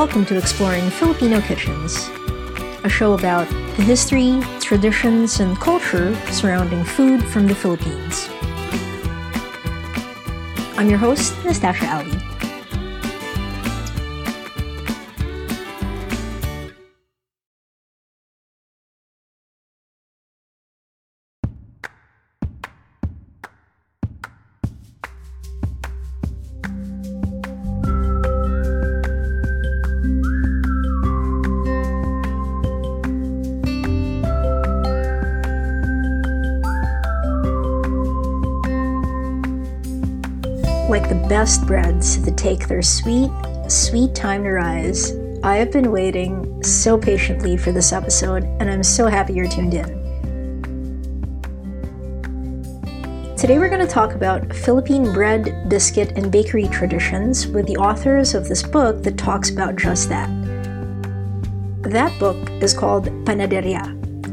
Welcome to Exploring Filipino Kitchens, a show about the history, traditions, and culture surrounding food from the Philippines. I'm your host, Nastasha Alli. Best breads that take their sweet, sweet time to rise, I have been waiting so patiently for this episode, and I'm so happy you're tuned in. Today, we're going to talk about Philippine bread, biscuit, and bakery traditions with the authors of this book that talks about just that. That book is called Panaderia,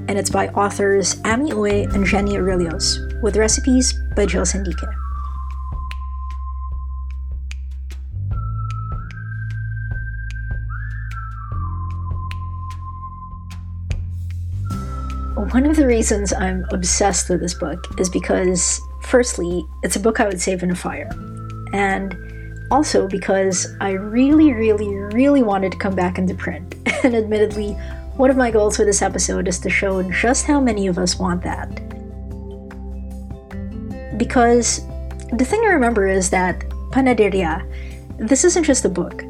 and it's by authors Ami Uy and Jenny Orillos, with recipes by Jill Sandique. The reasons I'm obsessed with this book is because, firstly, it's a book I would save in a fire. And also because I really, really, really wanted to come back into print. And admittedly, one of my goals with this episode is to show just how many of us want that. Because the thing to remember is that Panaderia, this isn't just a book,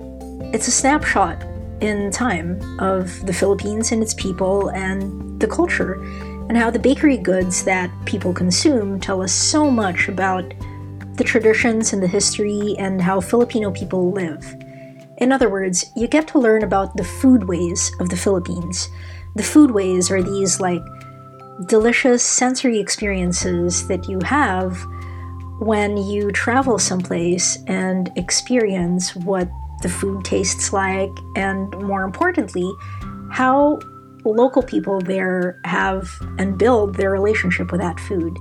it's a snapshot in time of the Philippines and its people and the culture, and how the bakery goods that people consume tell us so much about the traditions and the history and how Filipino people live. In other words, you get to learn about the foodways of the Philippines. The foodways are these like delicious sensory experiences that you have when you travel someplace and experience what the food tastes like, and more importantly, how local people there have and build their relationship with that food.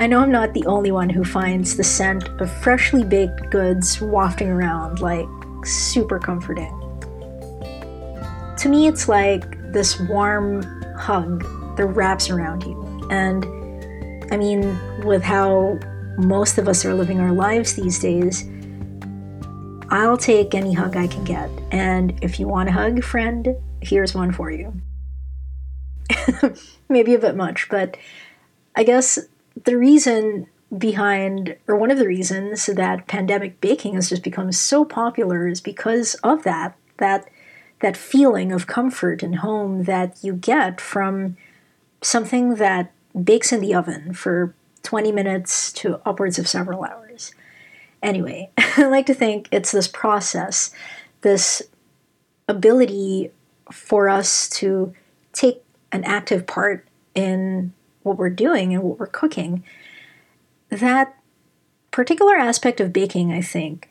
I know I'm not the only one who finds the scent of freshly baked goods wafting around like super comforting. To me, it's like this warm hug that wraps around you. And I mean, with how most of us are living our lives these days, I'll take any hug I can get. And if you want a hug, friend, here's one for you. Maybe a bit much, but I guess the reason behind, or one of the reasons that pandemic baking has just become so popular is because of that, that that feeling of comfort and home that you get from something that bakes in the oven for 20 minutes to upwards of several hours. Anyway, I like to think it's this process, this ability for us to take an active part in what we're doing and what we're cooking. That particular aspect of baking, I think,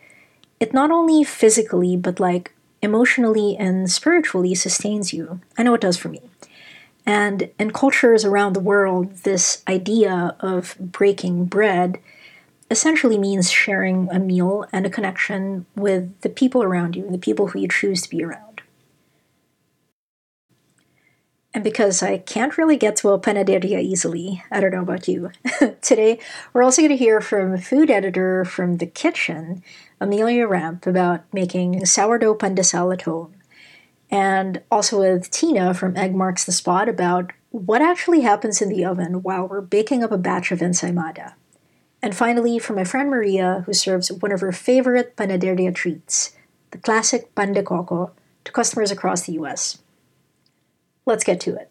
it not only physically, but like emotionally and spiritually sustains you. I know it does for me. And in cultures around the world, this idea of breaking bread essentially means sharing a meal and a connection with the people around you, and the people who you choose to be around. And because I can't really get to a panaderia easily, I don't know about you. Today, we're also going to hear from food editor from The Kitchn, Amelia Rampe, about making sourdough pandesal at home and also with Tina from Egg Marks the Spot about what actually happens in the oven while we're baking up a batch of ensaymada. And finally, from my friend Maria, who serves one of her favorite panaderia treats, the classic pan de coco, to customers across the US. Let's get to it.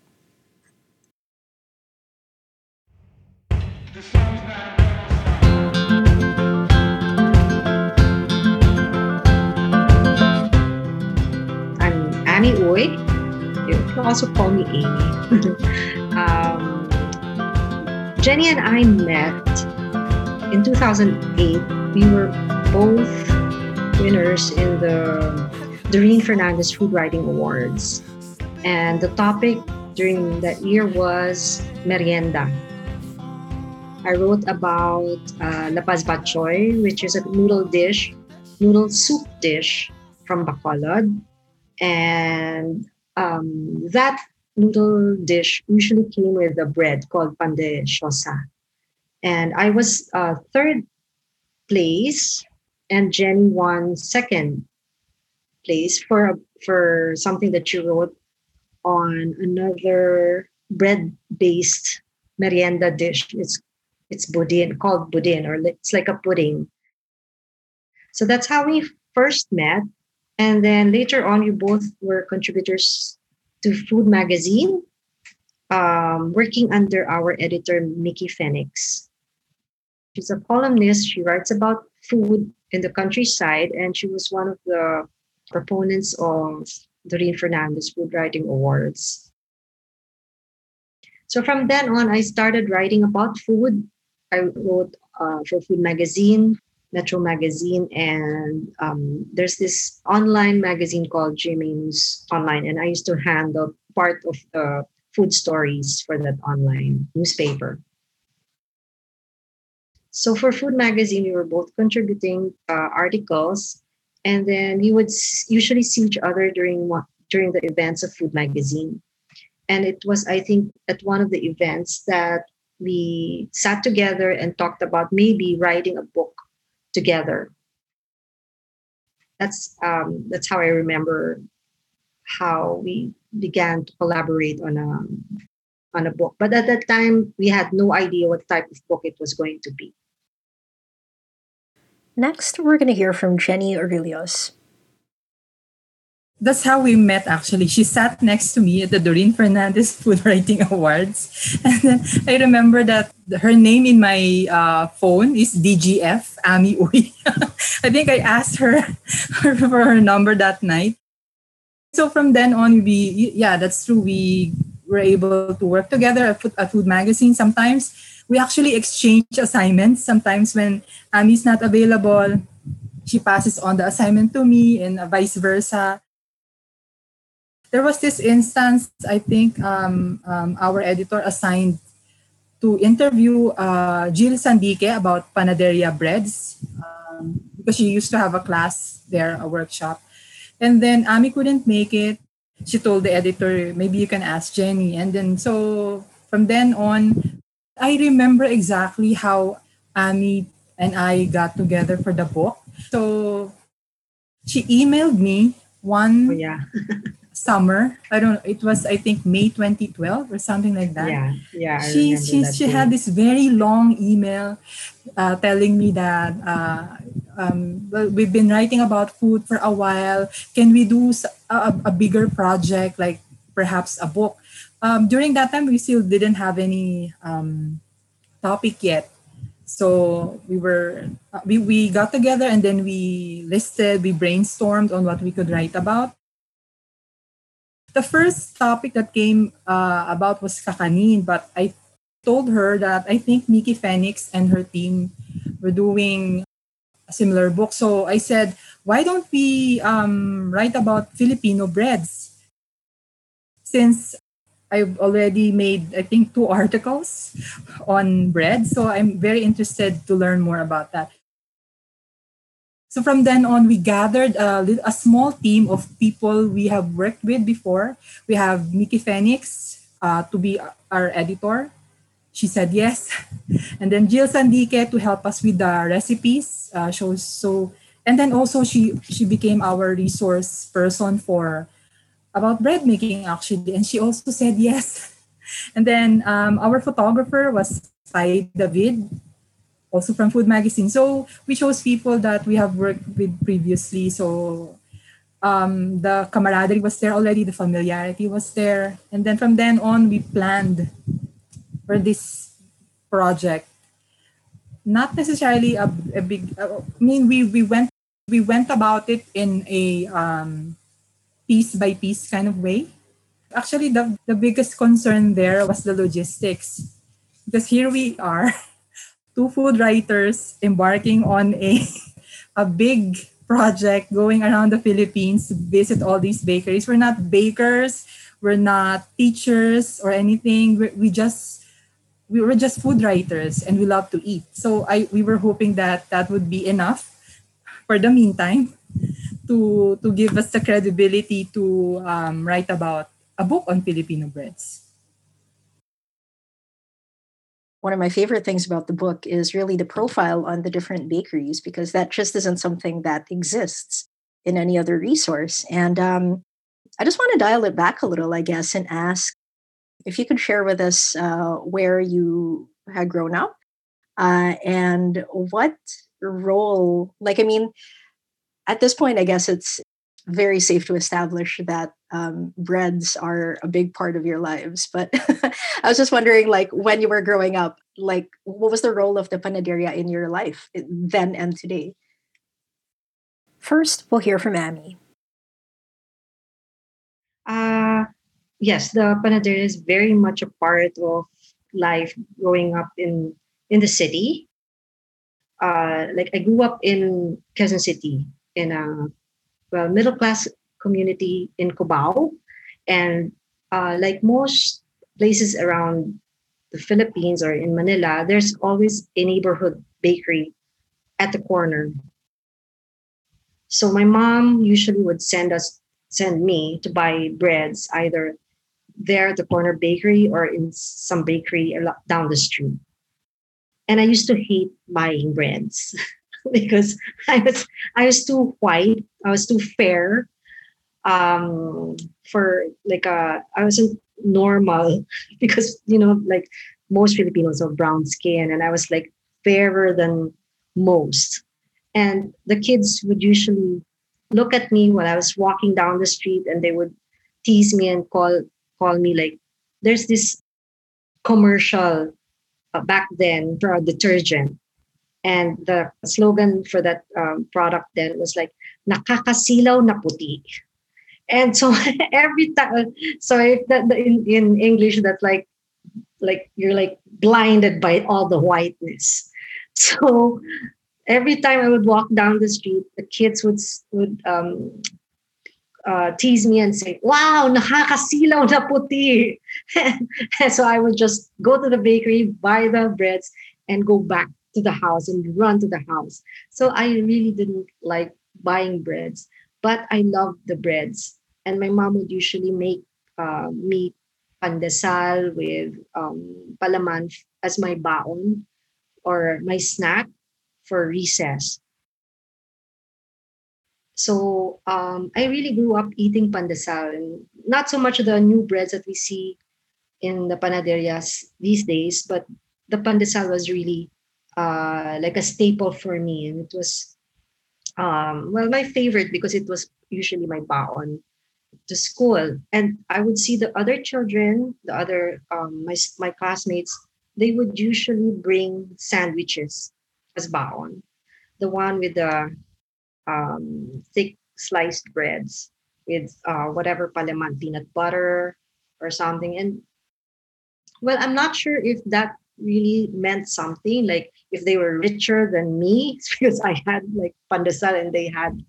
Ami Uy. You can also call me Amy. um, Jenny and I met in 2008. We were both winners in the Doreen Fernandez Food Writing Awards. And the topic during that year was merienda. I wrote about uh, lapaz batchoy, which is a noodle dish, noodle soup dish from Bacolod. And um, that noodle dish usually came with a bread called pan de chosa. And I was uh, third place, and Jenny won second place for for something that she wrote on another bread-based merienda dish. It's it's budin called budin, or it's like a pudding. So that's how we first met, and then later on, we both were contributors to Food Magazine, um, working under our editor Mickey Fenix. She's a columnist. She writes about food in the countryside, and she was one of the proponents of Doreen Fernandez Food Writing Awards. So from then on, I started writing about food. I wrote uh, for Food Magazine, Metro Magazine, and um, there's this online magazine called GMA News Online, and I used to handle part of the food stories for that online newspaper. So for Food Magazine, we were both contributing uh, articles, and then we would usually see each other during during the events of Food Magazine. And it was, I think, at one of the events that we sat together and talked about maybe writing a book together. That's um, that's how I remember how we began to collaborate on a on a book. But at that time, we had no idea what type of book it was going to be. Next, we're going to hear from Jenny Orillos that's how we met actually. She sat next to me at the Doreen Fernandez Food Writing Awards. And then I remember that her name in my uh, phone is DGF, Ami Uy. I think I asked her for her number that night. So from then on, we, yeah, that's true. We were able to work together at Food Magazine. Sometimes we actually exchange assignments. Sometimes when Ami's not available, she passes on the assignment to me and vice versa there was this instance, I think um, um, our editor assigned to interview uh, Jill Sandique about Panaderia breads um, because she used to have a class there, a workshop. And then Ami couldn't make it. She told the editor, maybe you can ask Jenny. And then so from then on, I remember exactly how Ami and I got together for the book. So she emailed me one oh, yeah. summer. I don't know. It was I think May 2012 or something like that. Yeah, yeah. I she she she had this very long email uh, telling me that uh, um, well, we've been writing about food for a while. Can we do a, a bigger project like perhaps a book? Um, during that time, we still didn't have any um, topic yet. So we were uh, we, we got together and then we listed, we brainstormed on what we could write about the first topic that came uh, about was kakanin, but I told her that I think Mickey Fenix and her team were doing a similar book. So I said, why don't we um, write about Filipino breads? Since I've already made, I think, two articles on bread. So I'm very interested to learn more about that. So from then on, we gathered a, a small team of people we have worked with before. We have Mickey Fenix uh, to be our editor. She said yes. And then Jill Sandique to help us with the recipes. Uh, so, and then also she, she became our resource person for about bread making actually. And she also said yes. And then um, our photographer was Sai David also from Food Magazine. So we chose people that we have worked with previously. So um, the camaraderie was there already, the familiarity was there. And then from then on, we planned for this project. Not necessarily a, a big, I mean, we, we went we went about it in a um, piece by piece kind of way. Actually, the, the biggest concern there was the logistics. Because here we are two food writers embarking on a, a big project going around the Philippines to visit all these bakeries. We're not bakers, we're not teachers or anything. we we just we were just food writers and we love to eat. So I we were hoping that that would be enough for the meantime to to give us the credibility to um, write about a book on Filipino breads. One of my favorite things about the book is really the profile on the different bakeries because that just isn't something that exists in any other resource. And um, I just want to dial it back a little, I guess, and ask if you could share with us uh, where you had grown up uh, and what role, like, I mean, at this point, I guess it's very safe to establish that um, breads are a big part of your lives. But I was just wondering, like, when you were growing up, like, what was the role of the panaderia in your life eh, then and today? First, we'll hear from Amy. Uh, yes, the panaderia is very much a part of life growing up in in the city. Uh, like I grew up in Quezon City in a well middle class community in Cubao, and uh, like most places around the Philippines or in Manila, there's always a neighborhood bakery at the corner. So my mom usually would send us send me to buy breads either there at the corner bakery or in some bakery down the street. And I used to hate buying breads because I was I was too white, I was too fair um, for like a uh, I wasn't normal because you know like most Filipinos have brown skin and I was like fairer than most. And the kids would usually look at me when I was walking down the street and they would tease me and call call me like there's this commercial uh, back then for a detergent and the slogan for that um, product then was like nakakasilaw na puti and so every time so if that in, in english that's like like you're like blinded by all the whiteness so every time I would walk down the street, the kids would would um, uh, tease me and say, "Wow, nakakasilaw na puti." so I would just go to the bakery, buy the breads, and go back to the house and run to the house. So I really didn't like buying breads, but I loved the breads. And my mom would usually make uh, me pandesal with um, palaman as my baon or my snack for recess. So um, I really grew up eating pandesal and not so much the new breads that we see in the panaderias these days, but the pandesal was really uh, like a staple for me. And it was, um, well, my favorite because it was usually my baon to school. And I would see the other children, the other, um, my, my classmates, they would usually bring sandwiches as baon. The one with the um, thick sliced breads with uh, whatever palaman, peanut butter or something. And well, I'm not sure if that really meant something. Like if they were richer than me, because I had like pandesal and they had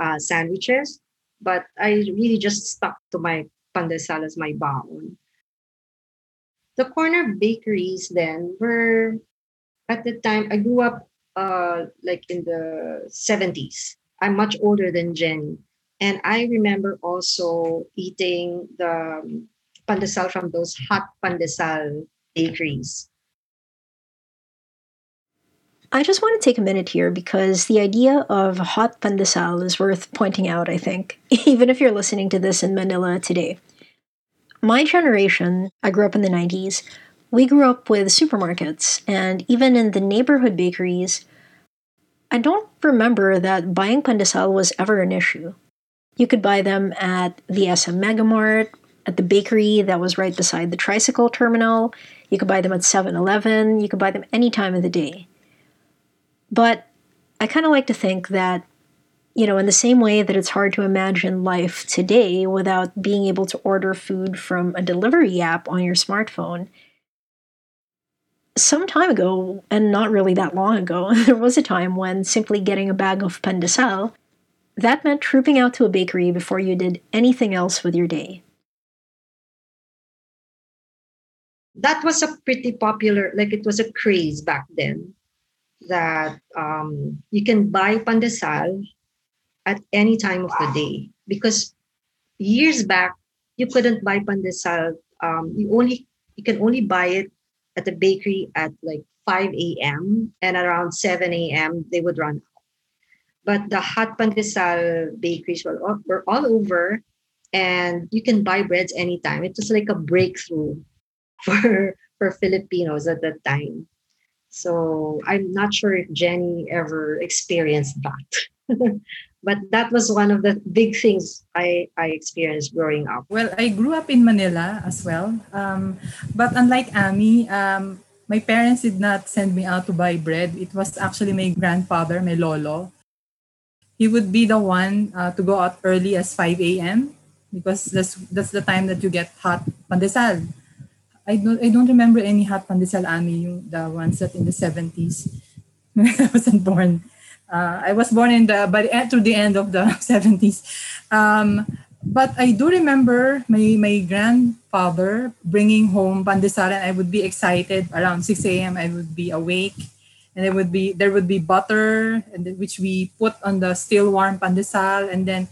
uh, sandwiches. But I really just stuck to my pandesal as my baon. The corner bakeries then were at the time I grew up uh, like in the 70s. I'm much older than Jenny. And I remember also eating the um, pandesal from those hot pandesal bakeries. I just want to take a minute here because the idea of hot pandesal is worth pointing out, I think, even if you're listening to this in Manila today. My generation, I grew up in the 90s, we grew up with supermarkets, and even in the neighborhood bakeries, I don't remember that buying pandesal was ever an issue. You could buy them at the SM Megamart, at the bakery that was right beside the tricycle terminal. You could buy them at 7 Eleven. You could buy them any time of the day. But I kind of like to think that, you know, in the same way that it's hard to imagine life today without being able to order food from a delivery app on your smartphone, some time ago, and not really that long ago, there was a time when simply getting a bag of pandesal, that meant trooping out to a bakery before you did anything else with your day. that was a pretty popular, like it was a craze back then that um, you can buy pandesal at any time of the day because years back you couldn't buy pandesal. Um, you only you can only buy it at the bakery at like 5 a.m. and around 7 a.m. they would run out. But the hot pandesal bakeries were all, were all over and you can buy breads anytime. It was like a breakthrough for for Filipinos at that time. So I'm not sure if Jenny ever experienced that. but that was one of the big things I, I experienced growing up. Well, I grew up in Manila as well. Um, but unlike Ami, um, my parents did not send me out to buy bread. It was actually my grandfather, my lolo. He would be the one uh, to go out early as 5 a.m. because that's that's the time that you get hot pandesal. I don't I don't remember any hot pandesal ami, yung, the ones that in the 70s when I wasn't born. Uh, I was born in the by the to the end of the 70s. Um, but I do remember my my grandfather bringing home pandesal and I would be excited around 6 a.m. I would be awake and it would be there would be butter and which we put on the still warm pandesal and then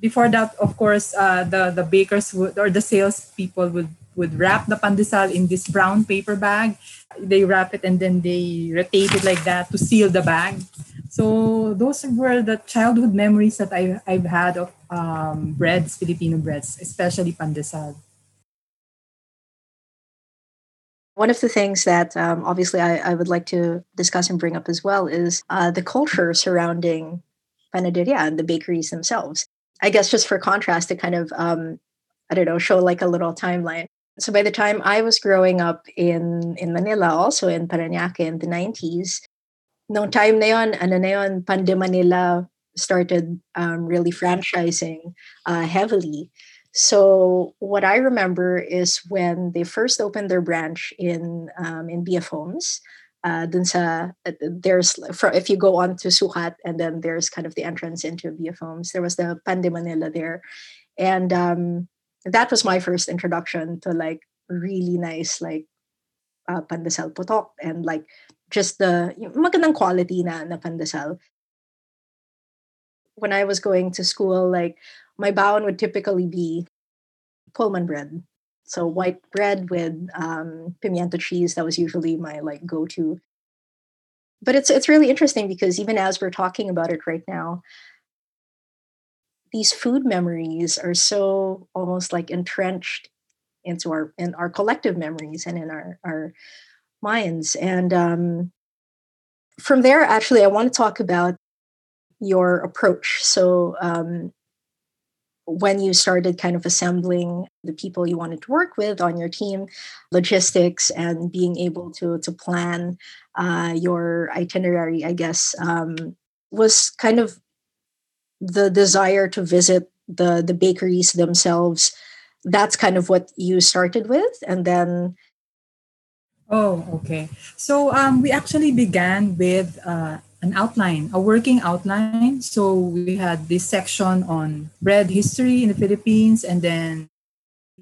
before that of course uh, the the bakers would or the sales people would would wrap the pandesal in this brown paper bag. They wrap it and then they rotate it like that to seal the bag. So those were the childhood memories that I, I've had of um, breads, Filipino breads, especially pandesal. One of the things that um, obviously I, I, would like to discuss and bring up as well is uh, the culture surrounding panaderia and the bakeries themselves. I guess just for contrast, to kind of, um, I don't know, show like a little timeline. So by the time I was growing up in in Manila, also in Parañaque in the 90s, no time na yon, ano na yon, Pan de Manila started um, really franchising uh, heavily. So what I remember is when they first opened their branch in um, in BF Homes. Uh, dun sa, uh, there's if you go on to Sucat and then there's kind of the entrance into BF Homes. There was the Pan de Manila there, and um, that was my first introduction to like really nice like uh, pandesal putok and like just the magandang quality na, na pandesal. When I was going to school, like my baon would typically be Pullman bread. So white bread with um, pimiento cheese. That was usually my like go-to. But it's it's really interesting because even as we're talking about it right now, these food memories are so almost like entrenched into our in our collective memories and in our our minds. And um, from there actually i want to talk about your approach. So um, when you started kind of assembling the people you wanted to work with on your team logistics and being able to to plan uh, your itinerary i guess um, was kind of the desire to visit the the bakeries themselves. That's kind of what you started with and then oh okay. So um, we actually began with uh, an outline a working outline. So we had this section on bread history in the philippines and then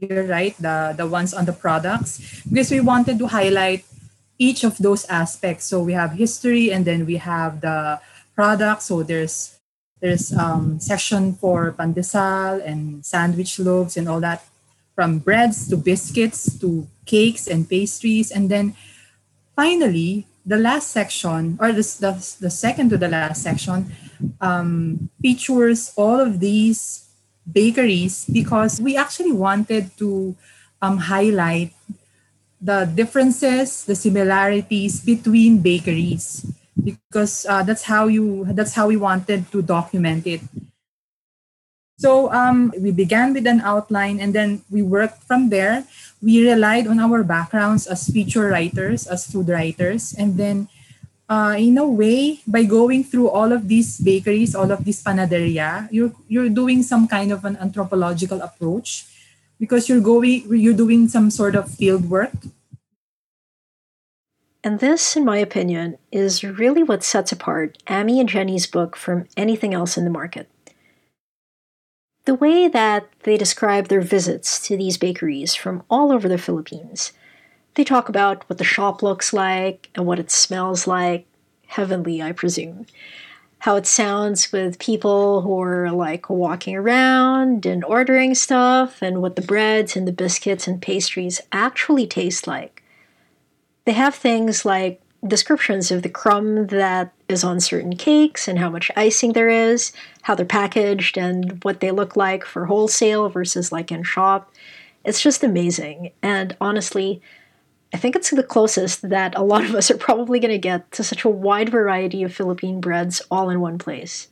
you're right the the ones on the products. Because we wanted to highlight each of those aspects. So we have history and then we have the products so there's there's um, section for pandesal and sandwich loaves and all that, from breads to biscuits to cakes and pastries. And then finally, the last section, or the, the, the second to the last section, um, features all of these bakeries because we actually wanted to um, highlight the differences, the similarities between bakeries because uh, that's how you that's how we wanted to document it. So um, we began with an outline and then we worked from there. We relied on our backgrounds as feature writers as food writers. And then uh, in a way by going through all of these bakeries all of this panaderia you're you're doing some kind of an anthropological approach because you're going you're doing some sort of field work and this, in my opinion, is really what sets apart Amy and Jenny's book from anything else in the market. The way that they describe their visits to these bakeries from all over the Philippines, They talk about what the shop looks like and what it smells like. Heavenly, I presume. How it sounds with people who are like walking around and ordering stuff, and what the breads and the biscuits and pastries actually taste like. They have things like descriptions of the crumb that is on certain cakes and how much icing there is, how they're packaged, and what they look like for wholesale versus like in shop. It's just amazing. And honestly, I think it's the closest that a lot of us are probably going to get to such a wide variety of Philippine breads all in one place.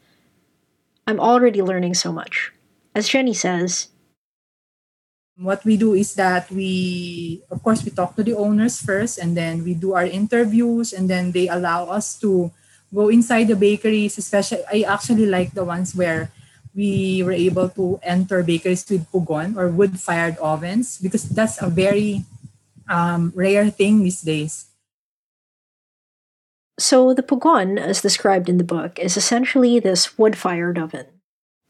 I'm already learning so much. As Jenny says, what we do is that we of course we talk to the owners first and then we do our interviews and then they allow us to go inside the bakeries especially i actually like the ones where we were able to enter bakeries with pugon or wood fired ovens because that's a very um, rare thing these days. So the pugon as described in the book is essentially this wood fired oven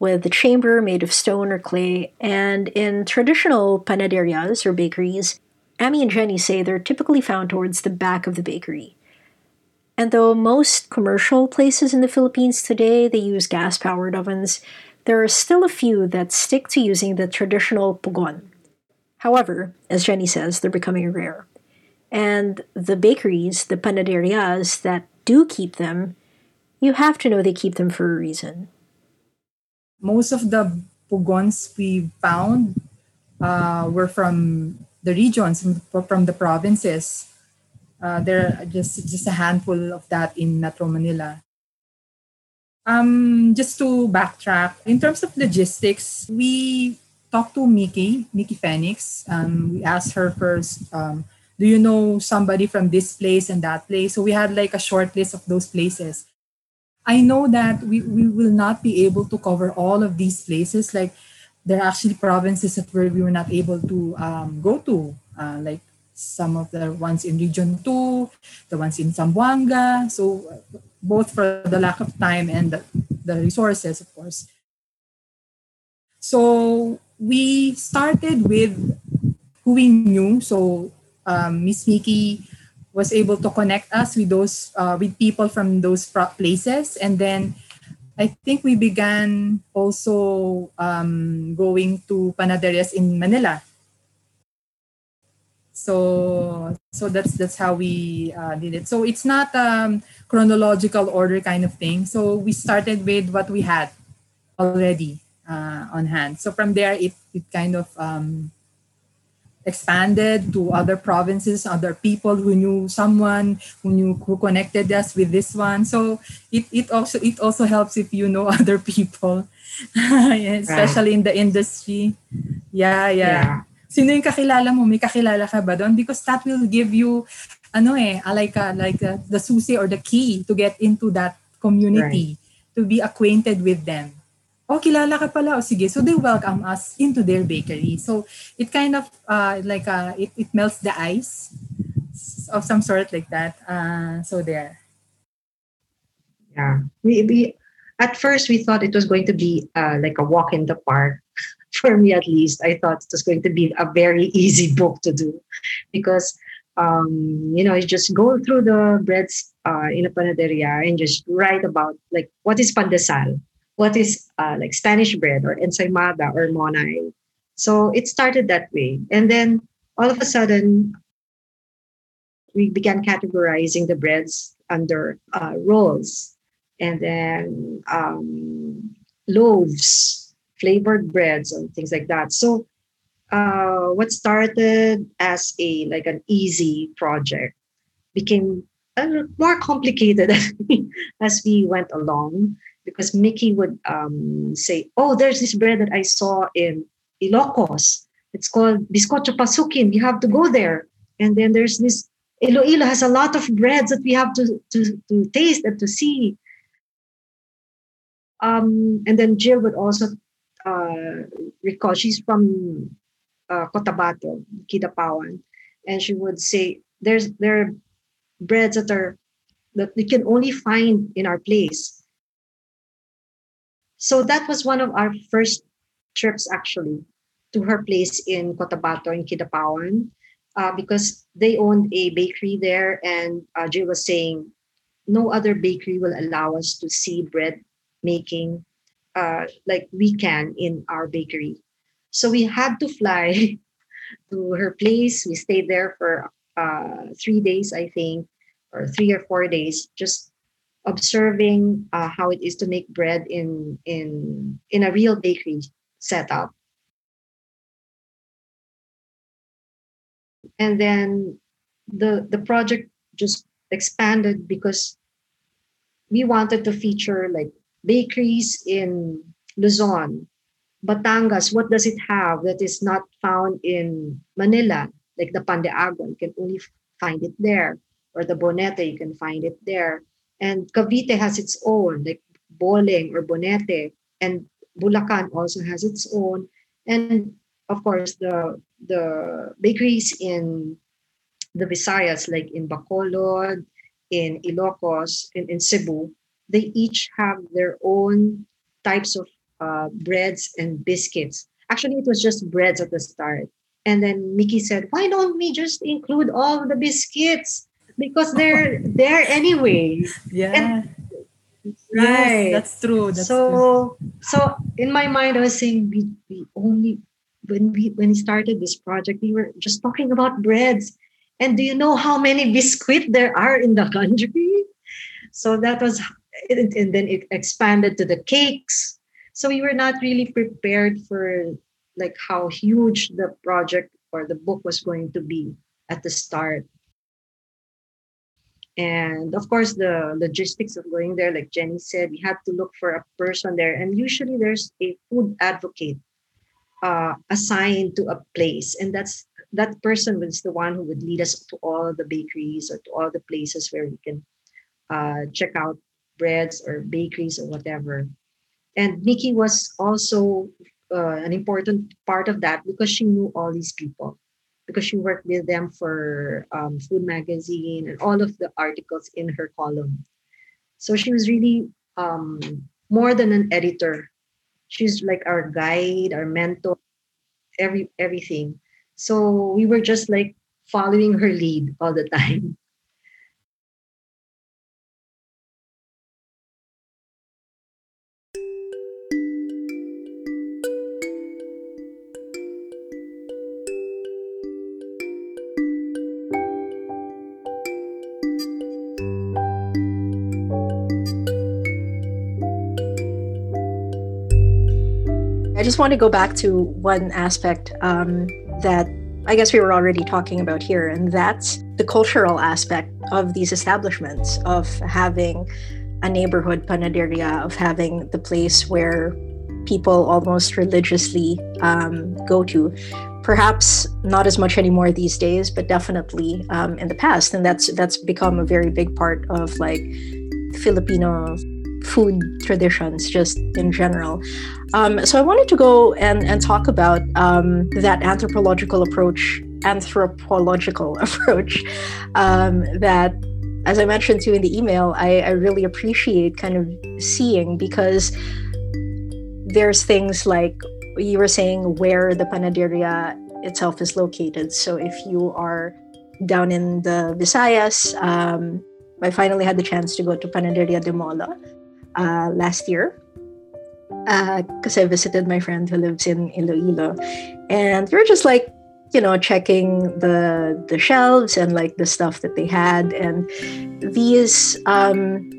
with a chamber made of stone or clay, and in traditional panaderias or bakeries, Amy and Jenny say they're typically found towards the back of the bakery. And though most commercial places in the Philippines today they use gas-powered ovens, there are still a few that stick to using the traditional pugon. However, as Jenny says, they're becoming rare. And the bakeries, the panaderias that do keep them, you have to know they keep them for a reason most of the pugons we found uh, were from the regions, from the provinces. Uh, there are just, just a handful of that in Metro Manila. Um, just to backtrack, in terms of logistics, we talked to Mickey, Mickey Fenix. Um, we asked her first, um, do you know somebody from this place and that place? So we had like a short list of those places. I know that we, we will not be able to cover all of these places. Like there are actually provinces that where we were not able to um, go to, uh, like some of the ones in Region 2, the ones in Zamboanga. So both for the lack of time and the, the resources, of course. So we started with who we knew. So um, Miss Mickey was able to connect us with those uh, with people from those places. And then i think we began also um, going to panaderias in manila. So so that's that's how we uh, did it. So it's not um chronological order kind of thing. So we started with what we had already uh, on hand. So from there it it kind of um, expanded to other provinces, other people who knew someone who knew who connected us with this one. So it, it also it also helps if you know other people, especially right. in the industry. Yeah, yeah, yeah. Sino yung kakilala mo? May kakilala ka ba doon? Because that will give you ano eh, like a, like a, the susi or the key to get into that community, right. to be acquainted with them oh, kilala ka pala. O sige. So they welcome us into their bakery. So it kind of uh, like uh, it, it melts the ice of some sort like that. Uh, so there. Yeah. We, we, at first, we thought it was going to be uh, like a walk in the park. For me, at least, I thought it was going to be a very easy book to do because um, you know, you just go through the breads uh, in a panaderia and just write about like what is pandesal, what is uh, like Spanish bread or ensaymada or monay. So it started that way. And then all of a sudden, we began categorizing the breads under uh, rolls and then um, loaves, flavored breads, and things like that. So uh, what started as a like an easy project became more complicated as we went along because Mickey would um, say, "Oh, there's this bread that I saw in Ilocos. It's called Bizcocho Pasuquin. You have to go there." And then there's this Iloilo has a lot of breads that we have to to, to taste and to see. Um, and then Jill would also uh, recall she's from uh, Cotabato, Kidapawan, and she would say, "There's there are breads that are that we can only find in our place." So that was one of our first trips actually to her place in Cotabato in Kidapawan. uh, because they owned a bakery there, and uh, was saying no other bakery will allow us to see bread making uh, like we can in our bakery. So we had to fly to her place. We stayed there for uh, three days, I think, or three or four days, just observing uh, how it is to make bread in in in a real bakery setup. And then the the project just expanded because we wanted to feature like bakeries in Luzon, Batangas. What does it have that is not found in Manila? Like the pan de agua, you can only find it there, or the bonete, you can find it there. And Cavite has its own, like Boling or Bonete, and Bulacan also has its own. And of course, the the bakeries in the Visayas, like in Bacolod, in Ilocos, in, in Cebu, they each have their own types of uh, breads and biscuits. Actually, it was just breads at the start. And then Mickey said, why don't we just include all the biscuits? Because they're there anyway. Yeah. And- Yes, that's true. That's so so in my mind, I was saying we, we only when we when we started this project, we were just talking about breads. And do you know how many biscuit there are in the country? So that was and, and then it expanded to the cakes. So we were not really prepared for like how huge the project or the book was going to be at the start. And of course, the logistics of going there, like Jenny said, we had to look for a person there. And usually there's a food advocate uh, assigned to a place. And that's that person was the one who would lead us to all the bakeries or to all the places where we can uh, check out breads or bakeries or whatever. And Nikki was also uh, an important part of that because she knew all these people because she worked with them for um, Food Magazine and all of the articles in her column. So she was really um, more than an editor. She's like our guide, our mentor, every everything. So we were just like following her lead all the time. Just want to go back to one aspect um, that I guess we were already talking about here, and that's the cultural aspect of these establishments, of having a neighborhood panaderia, of having the place where people almost religiously um, go to. Perhaps not as much anymore these days, but definitely um, in the past, and that's that's become a very big part of like Filipino food traditions just in general. Um, so I wanted to go and, and talk about um, that anthropological approach, anthropological approach um, that, as I mentioned to you in the email, I, I really appreciate kind of seeing because there's things like you were saying where the panaderia itself is located. So if you are down in the Visayas, um, I finally had the chance to go to Panaderia de Molo uh, last year because uh, I visited my friend who lives in Iloilo, and we are just like, you know, checking the the shelves and like the stuff that they had, and these. Um,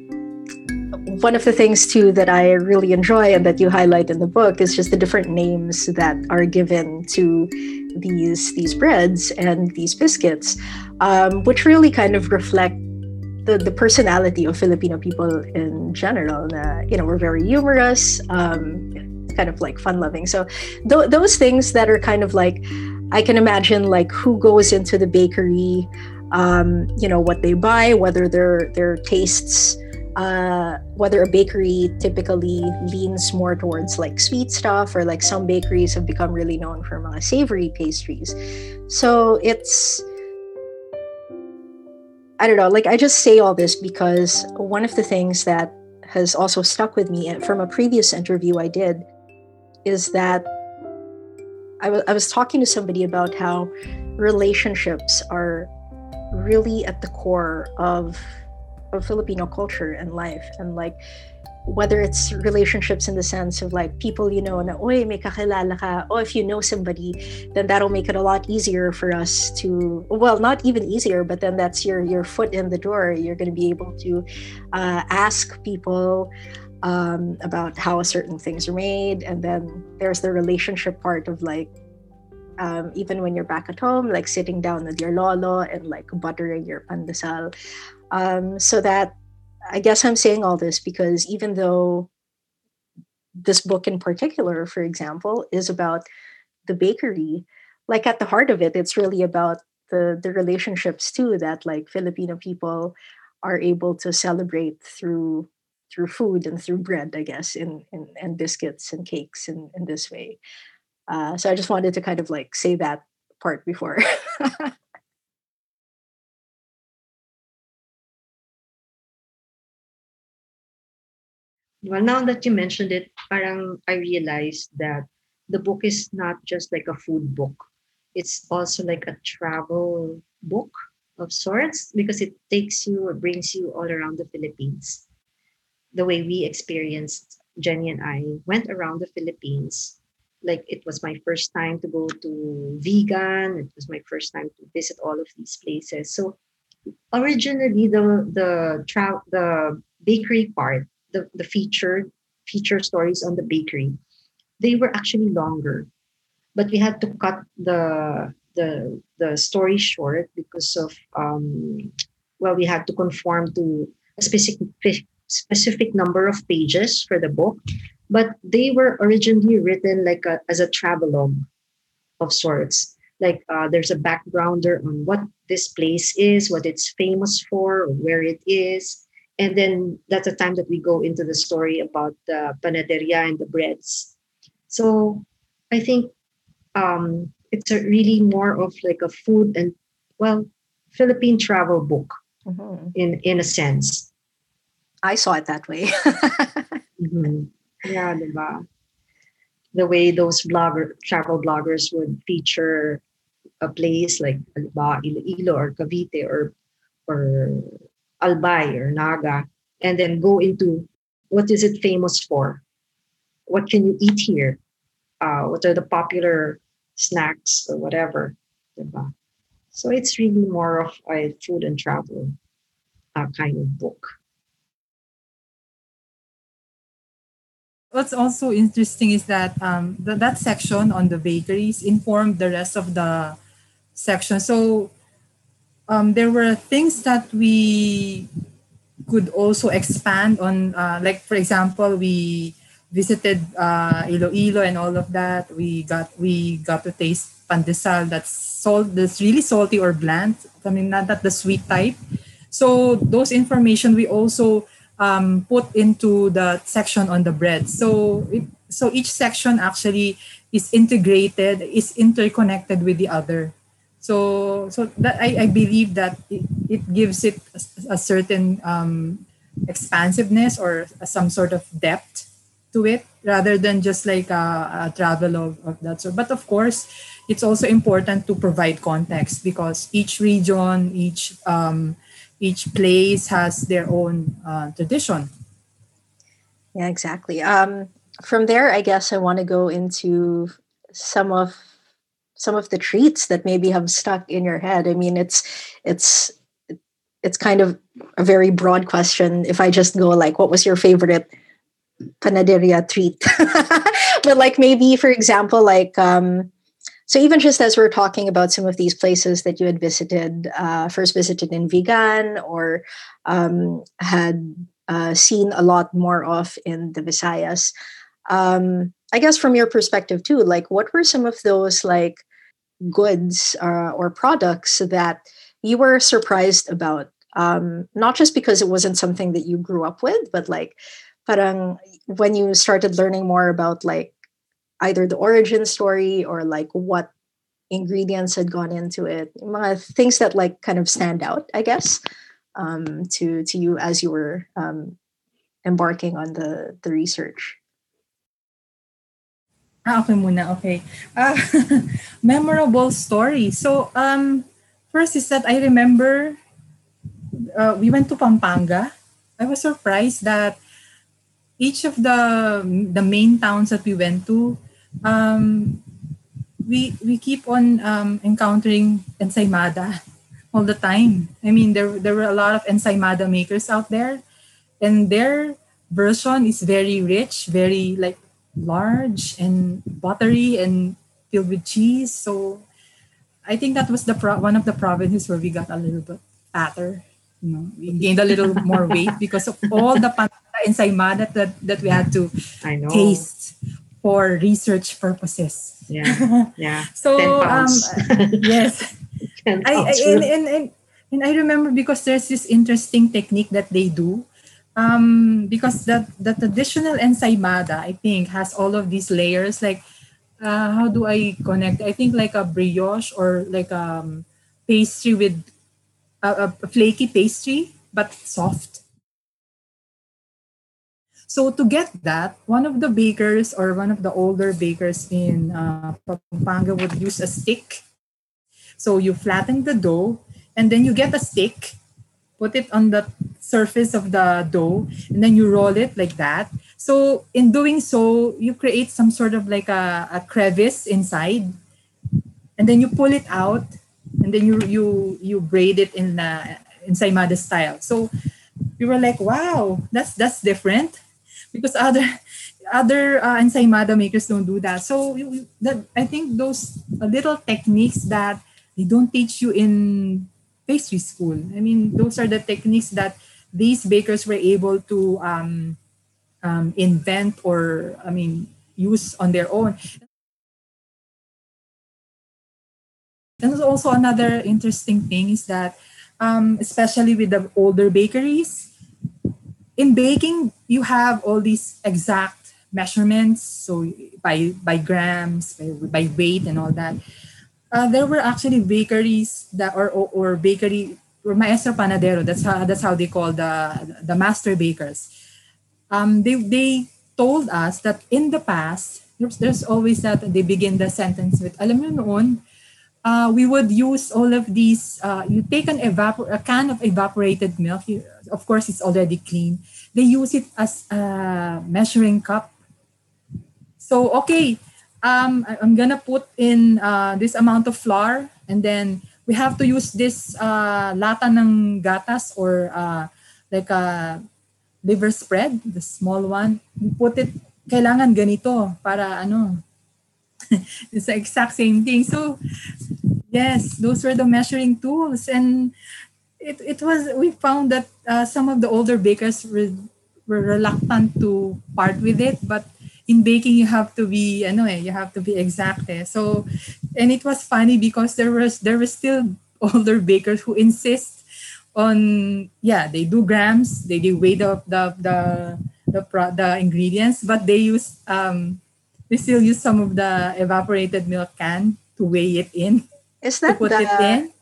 one of the things too that I really enjoy and that you highlight in the book is just the different names that are given to these these breads and these biscuits, um, which really kind of reflect the, the personality of Filipino people in general. Na, you know, we're very humorous, um, kind of like fun loving. So th- those things that are kind of like, I can imagine like who goes into the bakery, um, you know, what they buy, whether their their tastes. Uh, whether a bakery typically leans more towards like sweet stuff or like some bakeries have become really known for mga savory pastries so it's I don't know, like I just say all this because one of the things that has also stuck with me from a previous interview I did is that I was was talking to somebody about how relationships are really at the core of of Filipino culture and life. And like whether it's relationships in the sense of like people you know na oy may kakilala ka. Or if you know somebody then that'll make it a lot easier for us to well not even easier but then that's your your foot in the door. You're going to be able to uh, ask people um, about how certain things are made. And then there's the relationship part of like um, even when you're back at home like sitting down with your lolo and like buttering your pandesal. Um, so that I guess I'm saying all this because even though this book in particular, for example, is about the bakery, like at the heart of it, it's really about the the relationships too that like Filipino people are able to celebrate through through food and through bread, I guess, in, in and biscuits and cakes in, in this way. Uh, so I just wanted to kind of like say that part before. Well, now that you mentioned it, parang I realized that the book is not just like a food book. It's also like a travel book of sorts because it takes you or brings you all around the Philippines. The way we experienced, Jenny and I went around the Philippines. Like it was my first time to go to Vigan. It was my first time to visit all of these places. So originally the the tra- the bakery part the, the featured feature stories on the bakery, they were actually longer. But we had to cut the the the story short because of um, well, we had to conform to a specific specific number of pages for the book. But they were originally written like a, as a travelogue of sorts. Like uh, there's a backgrounder on what this place is, what it's famous for, where it is, and then that's the time that we go into the story about the panaderia and the breads so i think um, it's a really more of like a food and well philippine travel book mm-hmm. in in a sense i saw it that way mm-hmm. yeah diba? the way those blogger travel bloggers would feature a place like Iloilo or Cavite or or Albay or Naga, and then go into what is it famous for? What can you eat here? Uh, what are the popular snacks or whatever? So it's really more of a food and travel uh, kind of book. What's also interesting is that um, that section on the bakeries informed the rest of the section. So um, there were things that we could also expand on. Uh, like for example, we visited uh, Iloilo and all of that. We got we got to taste pandesal that's salt that's really salty or bland. I mean, not that the sweet type. So those information we also um, put into the section on the bread. So it, so each section actually is integrated, is interconnected with the other. So so that I, I believe that it, it gives it a, a certain um, expansiveness or some sort of depth to it rather than just like a, a travel of, of that sort. But of course, it's also important to provide context because each region, each um, each place has their own uh, tradition. Yeah, exactly. Um, from there, I guess I want to go into some of some of the treats that maybe have stuck in your head. I mean it's it's it's kind of a very broad question. If i just go like what was your favorite panaderia treat? But like maybe for example like um so even just as we're talking about some of these places that you had visited uh, first visited in Vigan or um, had uh, seen a lot more of in the visayas um, i guess from your perspective too like what were some of those like goods uh, or products that you were surprised about um, not just because it wasn't something that you grew up with but like parang when you started learning more about like either the origin story or like what ingredients had gone into it mga things that like kind of stand out i guess um, to to you as you were um, embarking on the the research Ah, okay muna. Okay. Uh, memorable story. So, um, first is that I remember uh, we went to Pampanga. I was surprised that each of the the main towns that we went to, um, we we keep on um, encountering ensaymada all the time. I mean, there there were a lot of ensaymada makers out there, and their version is very rich, very like large and buttery and filled with cheese. So I think that was the pro- one of the provinces where we got a little bit fatter. You know, we gained a little more weight because of all the panada ensaymada that, that we had to taste for research purposes. Yeah, yeah. so um, yes, I, I and, and, and, and I remember because there's this interesting technique that they do um, because that the traditional ensaymada, I think, has all of these layers. Like, uh, how do I connect? I think like a brioche or like a um, pastry with a, a flaky pastry, but soft. So to get that, one of the bakers or one of the older bakers in uh, Pampanga would use a stick. So you flatten the dough, and then you get a stick, put it on the surface of the dough and then you roll it like that. So in doing so, you create some sort of like a, a crevice inside and then you pull it out and then you you you braid it in the ensaymada style. So we were like, wow, that's that's different because other other uh, ensaymada makers don't do that. So that I think those little techniques that they don't teach you in pastry school. I mean, those are the techniques that these bakers were able to um, um, invent or, I mean, use on their own. And also another interesting thing is that, um, especially with the older bakeries, in baking you have all these exact measurements, so by by grams, by, by weight, and all that. Uh, there were actually bakeries that or, or, or bakery maestro panadero. That's how that's how they call the the master bakers. Um, they they told us that in the past there's, there's always that they begin the sentence with alam noon uh, we would use all of these uh, you take an evapor a can of evaporated milk you, of course it's already clean they use it as a measuring cup so okay um, i'm gonna put in uh, this amount of flour and then we have to use this uh, lata ng gatas or uh, like a liver spread, the small one. We put it, kailangan ganito para ano. it's the exact same thing. So, yes, those were the measuring tools. And it, it was, we found that uh, some of the older bakers were, were reluctant to part with it, but in baking you have to be ano eh, you have to be exact eh. So and it was funny because there was there were still older bakers who insist on yeah they do grams they do weigh the the the the, the ingredients but they use um they still use some of the evaporated milk can to weigh it in is that put the, it in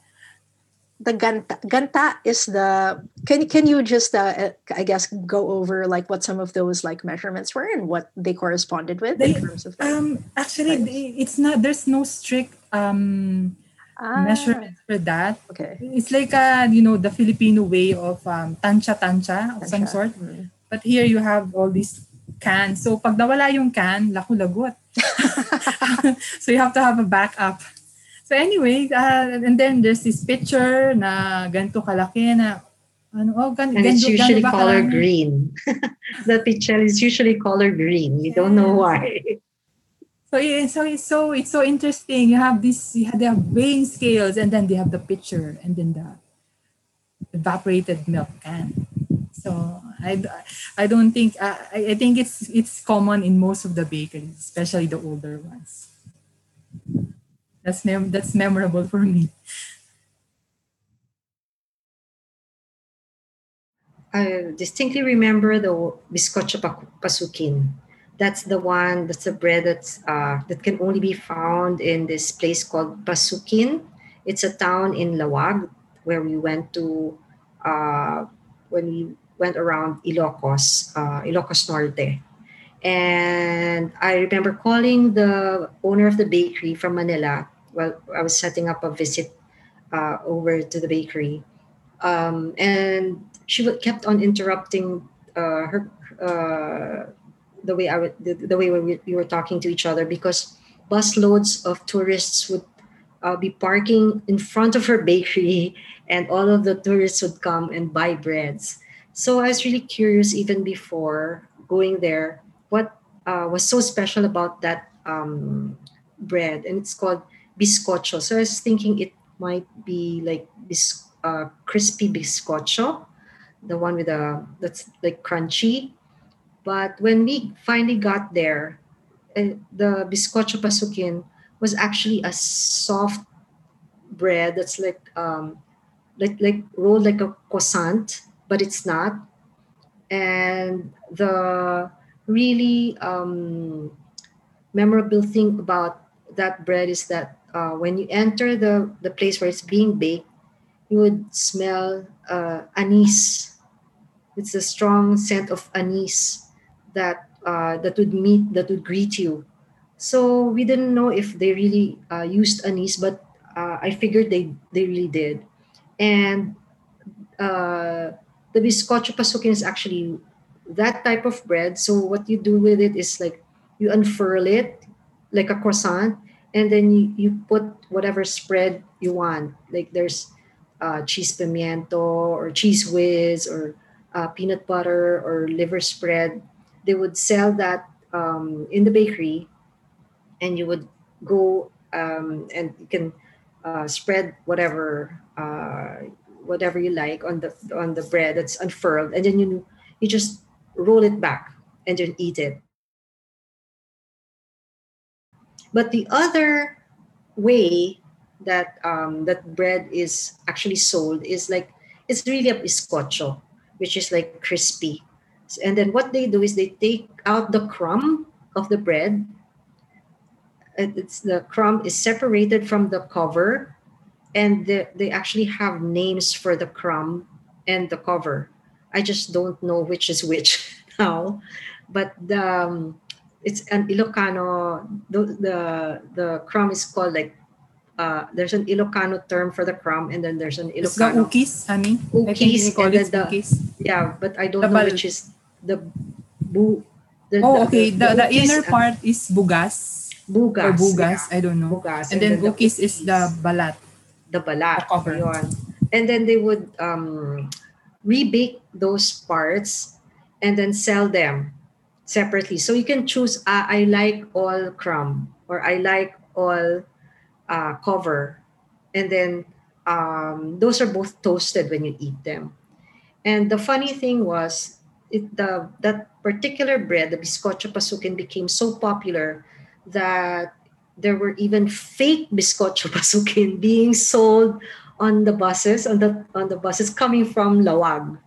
the ganta ganta is the can can you just uh, uh, I guess go over like what some of those like measurements were and what they corresponded with they, in terms of um actually it's not there's no strict um ah. measurements for that. Okay. It's like uh you know the Filipino way of um tancha tancha of some sort. Mm-hmm. but here you have all these cans. So pag nawala yung can laku lagot so you have to have a backup So anyway, uh, and then there's this picture na ganito kalaki na ano, oh, gan, and it's usually color green. the picture is usually color green. We don't know why. So yeah, so it's so it's so interesting. You have this, you have the weighing scales, and then they have the picture, and then the evaporated milk can. So I, I don't think I, I think it's it's common in most of the bakeries, especially the older ones. That's mem- that's memorable for me. I distinctly remember the bizcocho Pasuquin. That's the one. That's the bread that's uh, that can only be found in this place called Pasuquin. It's a town in Laoag where we went to uh, when we went around Ilocos, uh, Ilocos Norte, And I remember calling the owner of the bakery from Manila while I was setting up a visit uh, over to the bakery. Um, and she kept on interrupting uh, her uh, the way I would, the, the way we, we were talking to each other because busloads of tourists would uh, be parking in front of her bakery and all of the tourists would come and buy breads so i was really curious even before going there what uh, was so special about that um, bread and it's called bizcocho so i was thinking it might be like bis- uh, crispy bizcocho the one with a that's like crunchy but when we finally got there uh, the bizcocho Pasuquin was actually a soft bread that's like um, like like rolled like a croissant, but it's not. And the really um, memorable thing about that bread is that uh, when you enter the the place where it's being baked, you would smell uh, anise. It's a strong scent of anise that uh, that would meet that would greet you so we didn't know if they really uh, used anise, but uh, I figured they they really did. And uh, the bizcocho Pasuquin is actually that type of bread. So what you do with it is like you unfurl it like a croissant, and then you, you put whatever spread you want. Like there's uh, cheese pimiento or cheese whiz or uh, peanut butter or liver spread. They would sell that um, in the bakery and you would go um, and you can uh, spread whatever uh, whatever you like on the on the bread that's unfurled, and then you you just roll it back and then eat it. But the other way that um, that bread is actually sold is like it's really a bizcocho, which is like crispy. And then what they do is they take out the crumb of the bread. It's the crumb is separated from the cover and the, they actually have names for the crumb and the cover. I just don't know which is which now. But the um, it's an ilocano the, the the crumb is called like uh, there's an Ilocano term for the crumb, and then there's an Ilocano. It's the ukis, I mean. Ukis, I and it then the, ukis. Yeah, but I don't The know bal- which is the bu. The, Oh, okay. The, the, ukis, inner uh, part is bugas. bugas. or bugas, yeah. I don't know. Bugas, And then the ukis is the balat. the balat. The cover. Yun. And then they would um, rebake those parts and then sell them separately. So you can choose, uh, I like all crumb or I like all uh, cover. And then um, those are both toasted when you eat them. And the funny thing was, it, the that particular bread, the bizcocho Pasuquin, became so popular that there were even fake bizcocho Pasuquin being sold on the buses on the on the buses coming from Laoag.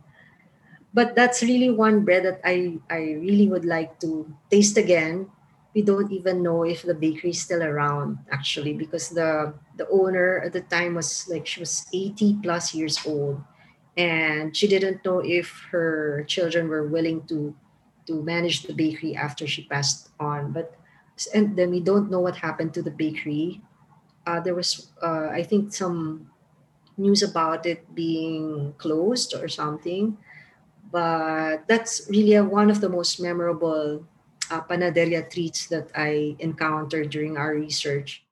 But that's really one bread that I I really would like to taste again. We don't even know if the bakery is still around actually because the the owner at the time was like she was 80 plus years old and she didn't know if her children were willing to to manage the bakery after she passed on but and then we don't know what happened to the bakery. Uh, there was, uh, I think, some news about it being closed or something. But that's really a, one of the most memorable uh, panaderia treats that I encountered during our research.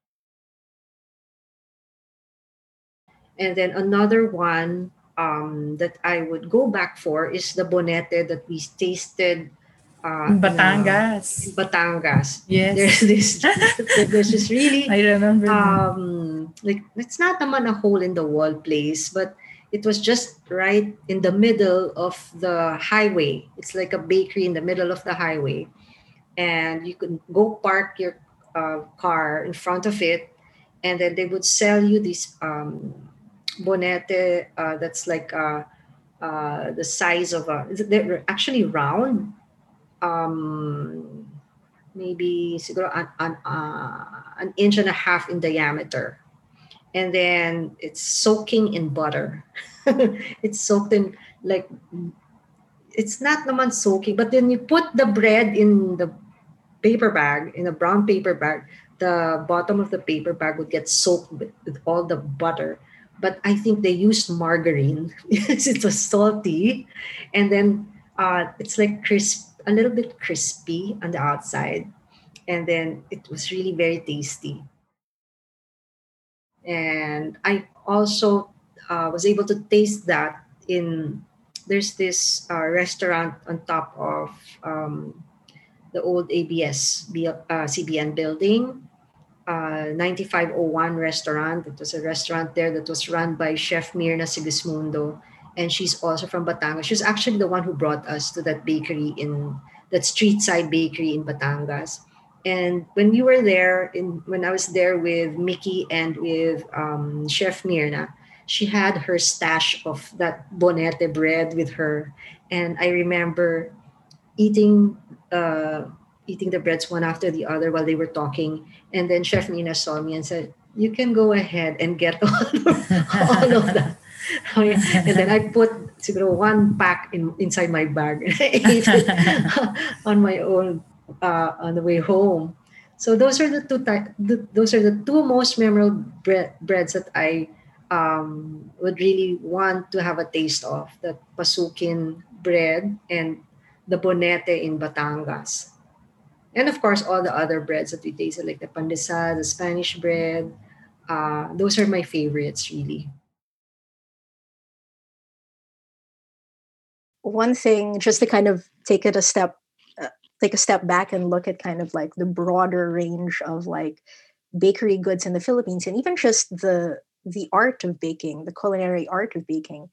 And then another one um, that I would go back for is the bonete that we tasted uh, in, uh, Batangas. in Batangas. Yes. There's this there's this really I remember um like it's not naman a hole in the wall place, but it was just right in the middle of the highway. It's like a bakery in the middle of the highway. And you could go park your uh, car in front of it, and then they would sell you this um, bonete uh, that's like uh, uh, the size of a. They're actually round, um, maybe siguro an, an, uh, an inch and a half in diameter. And then it's soaking in butter. it's soaked in like it's not naman soaking, but then you put the bread in the paper bag, in a brown paper bag, the bottom of the paper bag would get soaked with, with all the butter. But I think they used margarine because it was salty. And then uh, it's like crisp, a little bit crispy on the outside. And then it was really very tasty. And I also uh, was able to taste that in there's this uh, restaurant on top of um, the old ABS uh, CBN building, uh, 9501 restaurant. It was a restaurant there that was run by Chef Myrna Segismundo, and she's also from Batangas. She's actually the one who brought us to that bakery in that street side bakery in Batangas. And when we were there, in when I was there with Mickey and with um, Chef Myrna, she had her stash of that bonete bread with her, and I remember eating uh, eating the breads one after the other while they were talking, and then Chef Nina saw me and said, "You can go ahead and get all of, all of that." and then I put one pack in inside my bag. And I ate it on my own uh, on the way home. So those are the two ty- those are the two most memorable bread, breads that I um, would really want to have a taste of the Pasuquin bread and the bonete in Batangas. And of course, all the other breads that we tasted, like the pandesal, the Spanish bread. Uh, those are my favorites, really. One thing, just to kind of take it a step take a step back and look at kind of like the broader range of like bakery goods in the Philippines and even just the the art of baking, the culinary art of baking.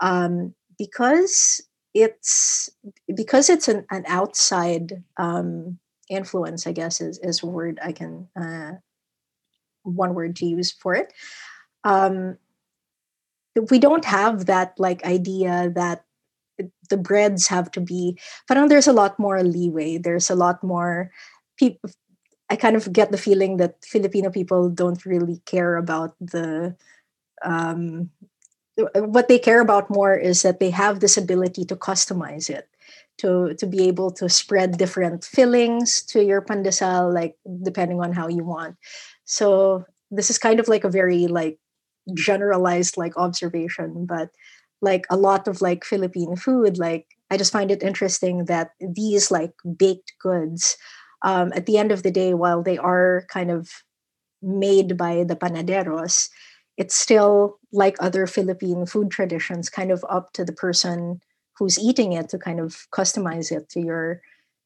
Um, because it's because it's an, an outside um, influence, I guess is, is a word I can uh, one word to use for it. Um, we don't have that like idea that the breads have to be but there's a lot more leeway. There's a lot more people i kind of get the feeling that filipino people don't really care about the um, what they care about more is that they have this ability to customize it to to be able to spread different fillings to your pandesal like depending on how you want. So this is kind of like a very like generalized like observation but like a lot of like Philippine food, like I just find it interesting that these like baked goods, um, at the end of the day, while they are kind of made by the panaderos, it's still like other Philippine food traditions, kind of up to the person who's eating it to kind of customize it to your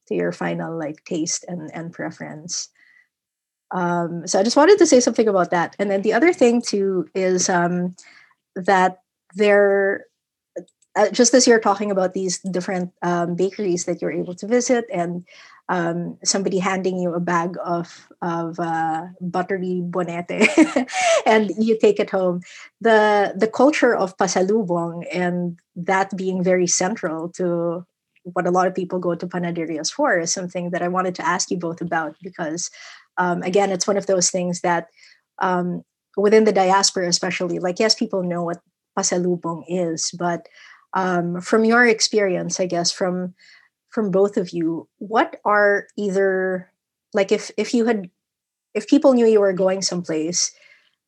to your final like taste and and preference. Um, so I just wanted to say something about that. And then the other thing too is um, that there uh, just as you're talking about these different um, bakeries that you're able to visit and um, somebody handing you a bag of of uh, buttery bonete and you take it home. The the culture of pasalubong and that being very central to what a lot of people go to panaderias for is something that i wanted to ask you both about because um, again it's one of those things that um, within the diaspora especially like yes people know what pasalubong is. But um, from your experience, I guess from from both of you, what are either like if if you had if people knew you were going someplace,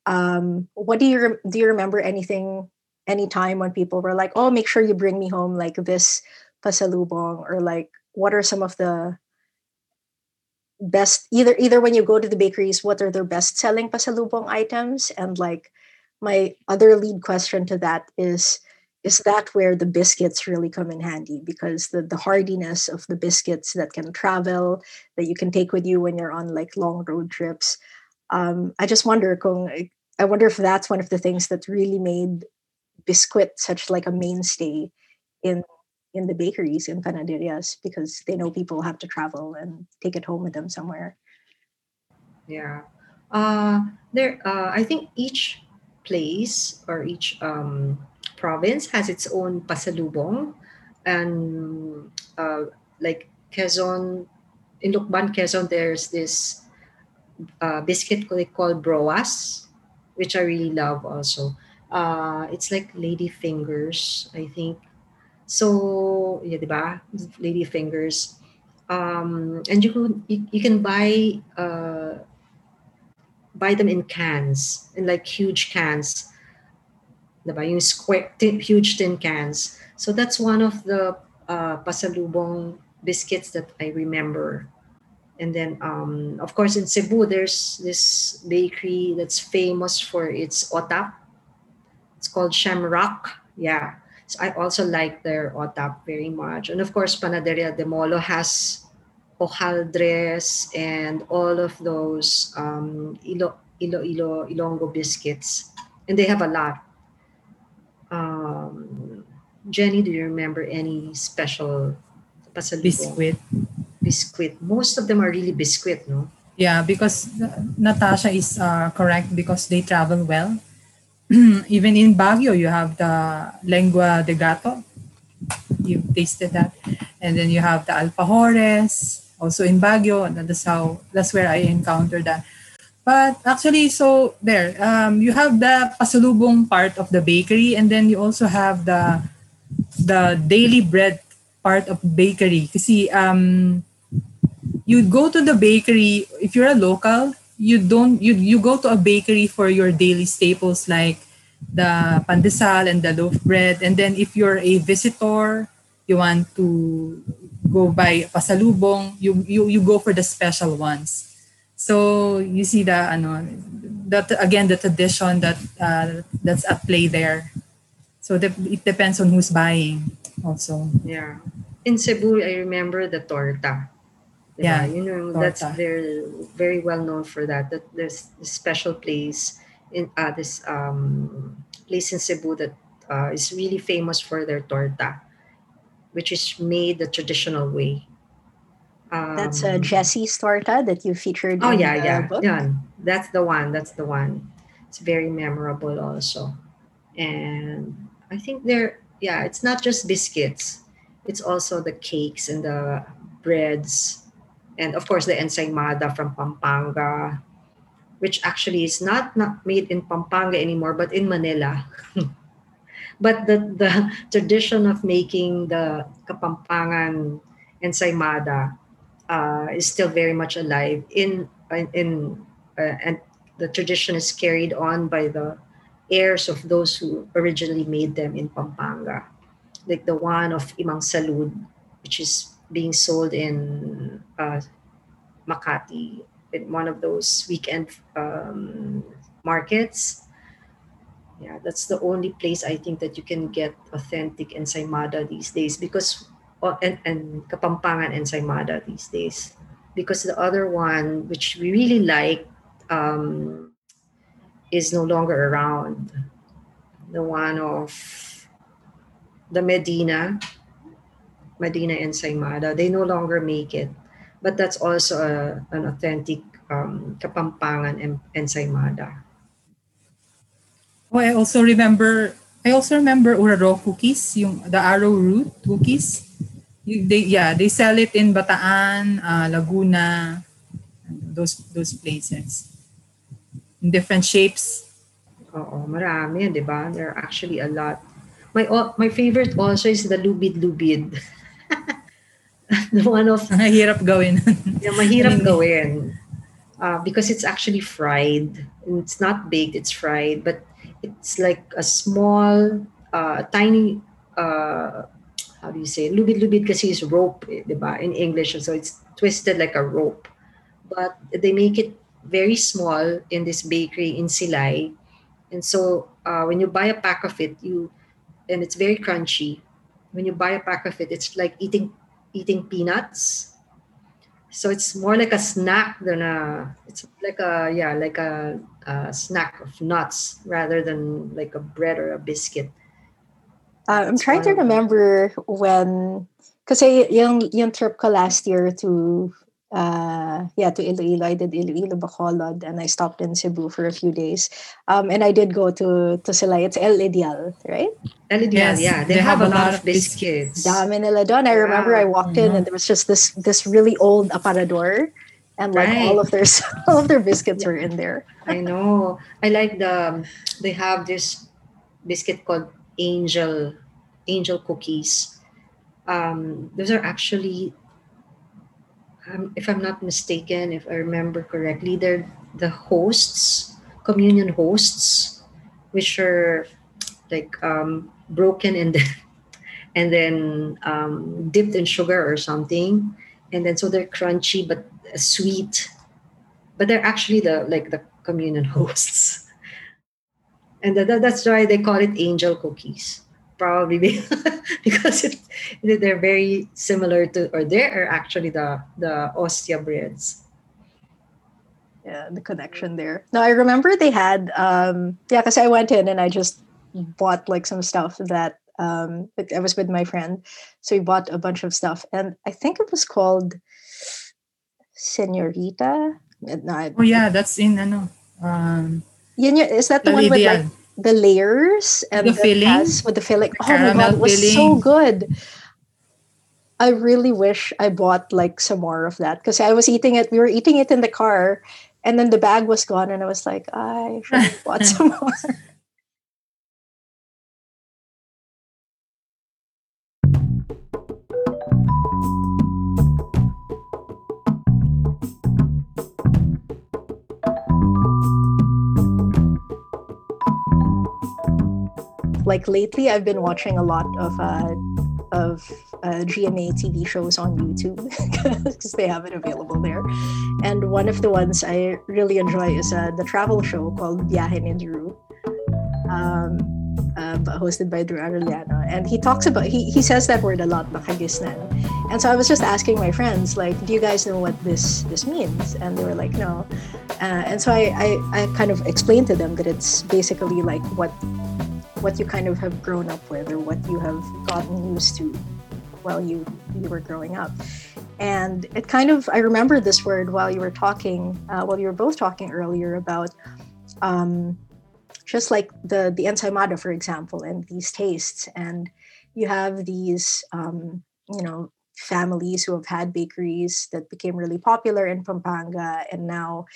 um, what do you do? You remember anything? Any time when people were like, "Oh, make sure you bring me home like this pasalubong," or like, what are some of the best either either when you go to the bakeries what are their best selling pasalubong items and like my other lead question to that is is that where the biscuits really come in handy? Because the, the hardiness of the biscuits that can travel that you can take with you when you're on like long road trips. Um, i just wonder i wonder if that's one of the things that really made biscuit such like a mainstay in in the bakeries in panaderias because they know people have to travel and take it home with them somewhere. Yeah. Uh there uh i think each place or each um, province has its own pasalubong. And uh, like Quezon, in Lucban, Quezon, there's this uh, biscuit they call broas, which I really love also. Uh, it's like lady fingers, I think. So, yeah, diba? Lady fingers. Um, and you can you, you can buy uh, buy them in cans, in like huge cans. Diba? Yung square, tin, huge tin cans. So that's one of the uh, pasalubong biscuits that I remember. And then, um, of course, in Cebu, there's this bakery that's famous for its otap. It's called Shamrock. Yeah. So I also like their otap very much. And of course, Panaderia de Molo has hojaldres and all of those um, ilo, ilo, ilo, Ilonggo biscuits. And they have a lot. Um, Jenny, do you remember any special pasalubong? Biscuit. Biscuit. Most of them are really biscuit, no? Yeah, because Nastasha is uh, correct because they travel well. Even in Baguio, you have the lengua de gato. You've tasted that. And then you have the alfajores, also in Baguio. And that's how, that's where I encountered that. But actually, so there, um, you have the pasalubong part of the bakery, and then you also have the the daily bread part of bakery. Kasi um, you go to the bakery if you're a local you don't you you go to a bakery for your daily staples like the pandesal and the loaf bread and then if you're a visitor you want to go buy pasalubong you you you go for the special ones so you see the ano that again the tradition that uh, that's at play there so it depends on who's buying also Yeah. In Cebu, I remember the torta. Diba? Yeah, You know, that's very, very well known for that. That there's this special place in uh, this um, place in Cebu that uh, is really famous for their torta, which is made the traditional way. Um, That's a Jesse's Storta that you featured Oh in yeah, the yeah, book. yeah. That's the one. That's the one. It's very memorable also, and I think they're yeah. It's not just biscuits. It's also the cakes and the breads, and of course the ensaymada from Pampanga, which actually is not not made in Pampanga anymore, but in Manila. but the the tradition of making the Kapampangan ensaymada uh, is still very much alive in, in uh, and the tradition is carried on by the heirs of those who originally made them in Pampanga, like the one of Imang Salud, which is being sold in uh, Makati in one of those weekend um, markets. Yeah, that's the only place I think that you can get authentic ensaymada these days because oh, and, and Kapampangan ensaymada these days. Because the other one which we really like um, is no longer around. The one of the Medina Medina ensaymada. They no longer make it. But that's also a, an authentic um, Kapampangan en- ensaymada Oh, I also remember I also remember Uraro cookies, yung the arrowroot cookies. You- They yeah, they sell it in Bataan, uh, Laguna, those those places. In different shapes. Oo, marami, di ba? There are actually a lot. My my favorite also is the lubid lubid. the one of Ang hirap gawin. yung mahirap gawin. Uh, because it's actually fried. It's not baked, it's fried. But it's like a small, uh, tiny, uh, how do you say? Lubid lubid kasi is rope, eh, di ba? In English. So it's twisted like a rope. But they make it very small in this bakery in Silay. And so uh, when you buy a pack of it, you and it's very crunchy. When you buy a pack of it, it's like eating eating peanuts. So it's more like a snack than a. It's like a yeah, like a, a snack of nuts rather than like a bread or a biscuit. Uh, I'm It's trying to remember when, kasi yung, yung trip ko last year to, uh, yeah, to Iloilo, I did Iloilo, Bacolod, and I stopped in Cebu for a few days. Um, and I did go to, to Silay. It's El Ideal, right? El Ideal, Yes, yeah, they, have, a lot of biscuits. Dami nila doon. I remember I walked in Mhm. and there was just this this really old aparador. And like Right. all of their all of their biscuits were in there. I know. I like the. They have this biscuit called Angel, Angel cookies. um, those are actually, um, if I'm not mistaken, if I remember correctly, they're the hosts, communion hosts, which are like um, broken and then, and then um, dipped in sugar or something, and then so they're crunchy but sweet, but they're actually the like the communion hosts, and that, that's why they call it angel cookies probably because it, they're very similar to, or they are actually the the ostia breads. Yeah, the connection there. No, I remember they had, um, yeah, because I went in and I just bought like some stuff that um, I was with my friend, so we bought a bunch of stuff, and I think it was called Senorita. No, oh yeah, that's in ano. Um, yeah, is that the one with like the layers and the, the filling with the filling. The oh my god, it was filling. so good. I really wish I bought like some more of that because I was eating it. We were eating it in the car, and then the bag was gone, and I was like, I should have bought some more. Like lately I've been watching a lot of uh, of uh, GMA TV shows on YouTube because they have it available there. And one of the ones I really enjoy is uh, the travel show called Biyahe ni Drew, um, uh, hosted by Drew Arellano. And he talks about, he, he says that word a lot, nakagisnan. And so I was just asking my friends, like, do you guys know what this, this means? And they were like, no. Uh, and so I, I, I kind of explained to them that it's basically like what what you kind of have grown up with or what you have gotten used to while you you were growing up. And it kind of i remember this word while you were talking uh, while you were both talking earlier about um, just like the the ensaymada for example and these tastes. And you have these um, you know families who have had bakeries that became really popular in pampanga and now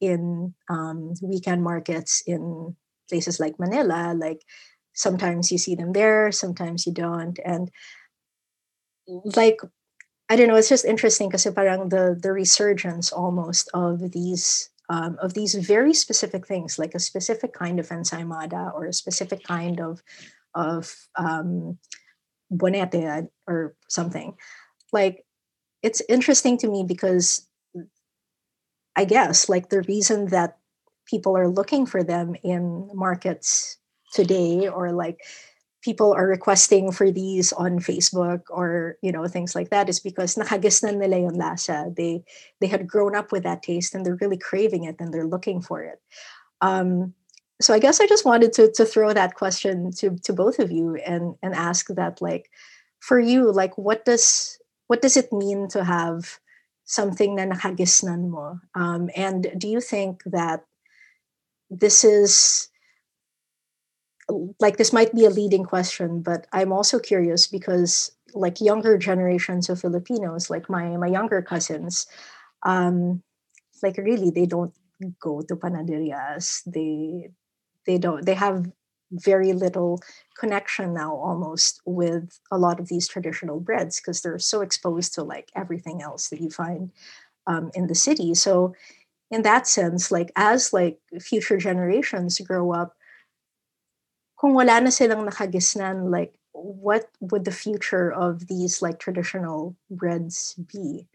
in um, weekend markets in places like Manila, like sometimes you see them there, sometimes you don't. And like I don't know, it's just interesting because parang the the resurgence almost of these um, of these very specific things, like a specific kind of ensaymada or a specific kind of of um, bonete or something. Like it's interesting to me because I guess like the reason that people are looking for them in markets today or like people are requesting for these on Facebook or you know things like that is because nakagisnan nila yung lasa. They they had grown up with that taste and they're really craving it and they're looking for it. Um, so I guess I just wanted to to throw that question to to both of you and and ask that like for you like what does what does it mean to have something na nakagisnan mo um, and do you think that this is like this might be a leading question but i'm also curious because like younger generations of filipinos like my my younger cousins um like really they don't go to panaderias they they don't they have very little connection now almost with a lot of these traditional breads because they're so exposed to like everything else that you find um, in the city. So in that sense like as like future generations grow up kung wala na silang nakagisnan like what would the future of these like traditional breads be?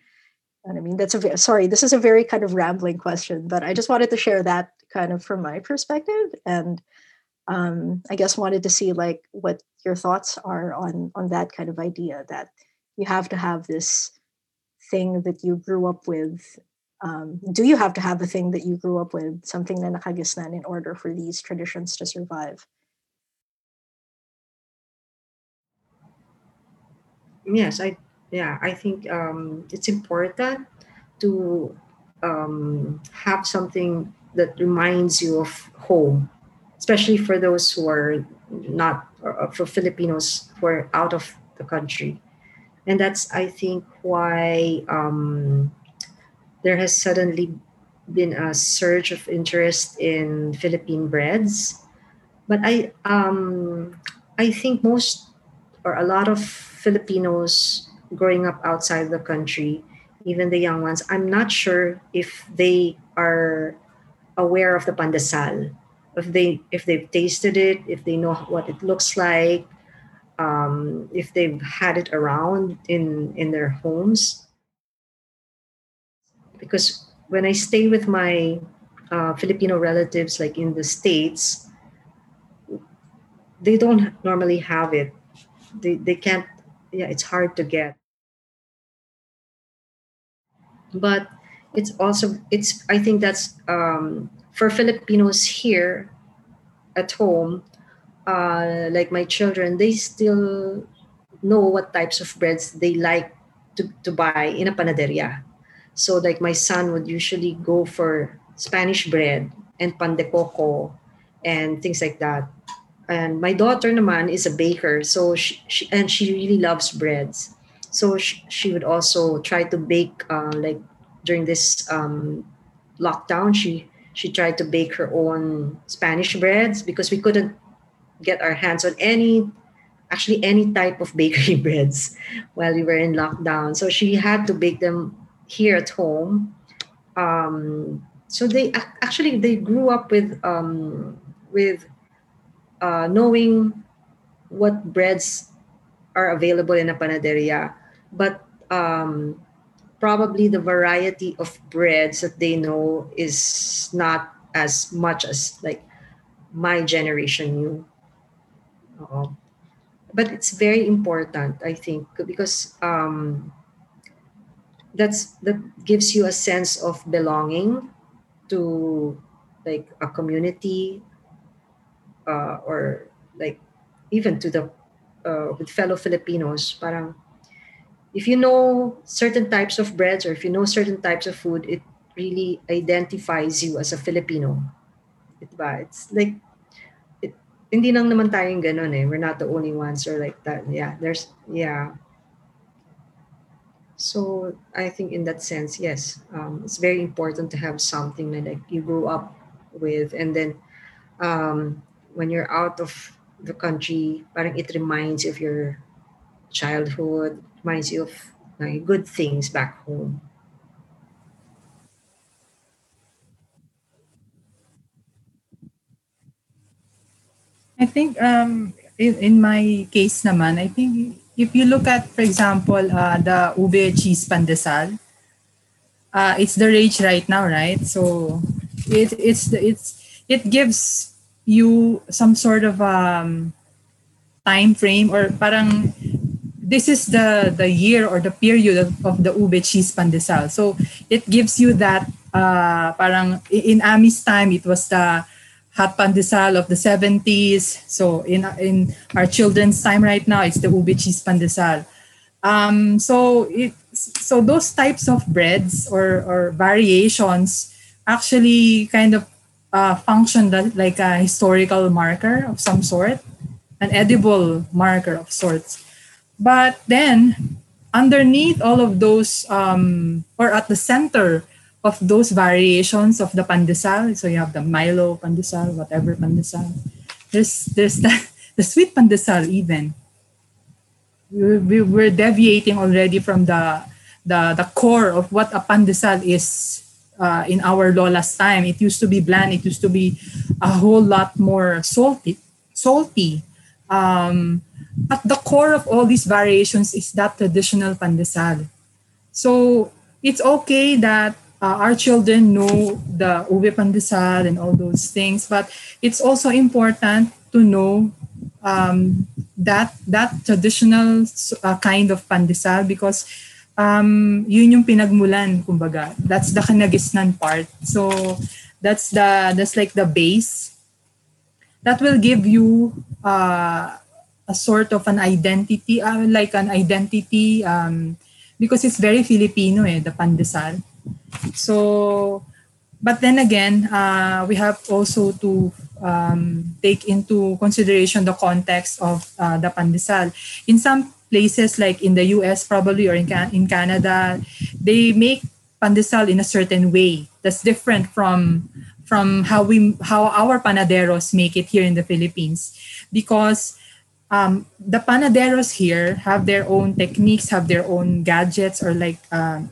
And i mean? That's a very, sorry this is a very kind of rambling question but i just wanted to share that kind of from my perspective and um, i guess wanted to see like what your thoughts are on on that kind of idea that you have to have this thing that you grew up with um, do you have to have a thing that you grew up with, something na nakagisnan in order for these traditions to survive? Yes, I yeah, I think um, it's important to um, have something that reminds you of home, especially for those who are not uh, for Filipinos who are out of the country, and that's I think why um, there has suddenly been a surge of interest in Philippine breads. But I um, I think most or a lot of Filipinos growing up outside the country, even the young ones, I'm not sure if they are aware of the pandesal. If they if they've tasted it, if they know what it looks like, um, if they've had it around in in their homes. Because when I stay with my uh, Filipino relatives, like in the states, they don't normally have it. They they can't. Yeah, it's hard to get. But it's also it's. I think that's um, for Filipinos here at home uh, like my children, they still know what types of breads they like to, to buy in a panaderia. So like my son would usually go for Spanish bread and pan de coco and things like that. And my daughter naman is a baker, so she, she and she really loves breads. So she, she would also try to bake uh, like during this um, lockdown. She she tried to bake her own Spanish breads because we couldn't get our hands on any actually any type of bakery breads while we were in lockdown so she had to bake them here at home. Um, so they actually they grew up with um, with uh, knowing what breads are available in a panaderia. But um, probably the variety of breads that they know is not as much as like my generation knew. Oo. But it's very important, I think, because um, that's that gives you a sense of belonging to like a community uh, or like even to the uh, with fellow Filipinos. Parang if you know certain types of breads or if you know certain types of food, it really identifies you as a Filipino. Diba? It's like it, hindi lang naman tayong ganun eh. We're not the only ones or like that. Yeah, there's, yeah. So I think in that sense, yes, um, it's very important to have something that like you grew up with, and then um, when you're out of the country, parang it reminds you of your childhood, reminds you of like, good things back home. I think um, in, in my case naman, I think if you look at, for example, uh, the ube cheese pandesal, uh, it's the rage right now, right? So it it's it's it gives you some sort of um, time frame or parang this is the the year or the period of, of the ube cheese pandesal. So it gives you that uh, parang in Ami's time it was the hot pandesal of the 70s. So in in our children's time right now, it's the ube cheese pandesal. Um, so it so those types of breads or or variations actually kind of uh, function that, like a historical marker of some sort, an edible marker of sorts. But then underneath all of those um, or at the center of those variations of the pandesal. So you have the Milo pandesal, whatever pandesal. There's there's the, the sweet pandesal even. We, we, we're deviating already from the the the core of what a pandesal is uh, in our Lola's time. It used to be bland. It used to be a whole lot more salty. Salty. Um, the core of all these variations is that traditional pandesal. So it's okay that uh, our children know the ube pandesal and all those things, but it's also important to know um, that that traditional uh, kind of pandesal because um, yun yung pinagmulan, kumbaga. That's the kinagisnan part. So that's the that's like the base that will give you uh, a sort of an identity, uh, like an identity um, because it's very Filipino eh, the pandesal so, but then again, uh, we have also to um, take into consideration the context of uh, the pandesal. In some places, like in the US probably or in, Can- in Canada, they make pandesal in a certain way that's different from from how we how our panaderos make it here in the Philippines because um, the panaderos here have their own techniques, have their own gadgets, or like, um,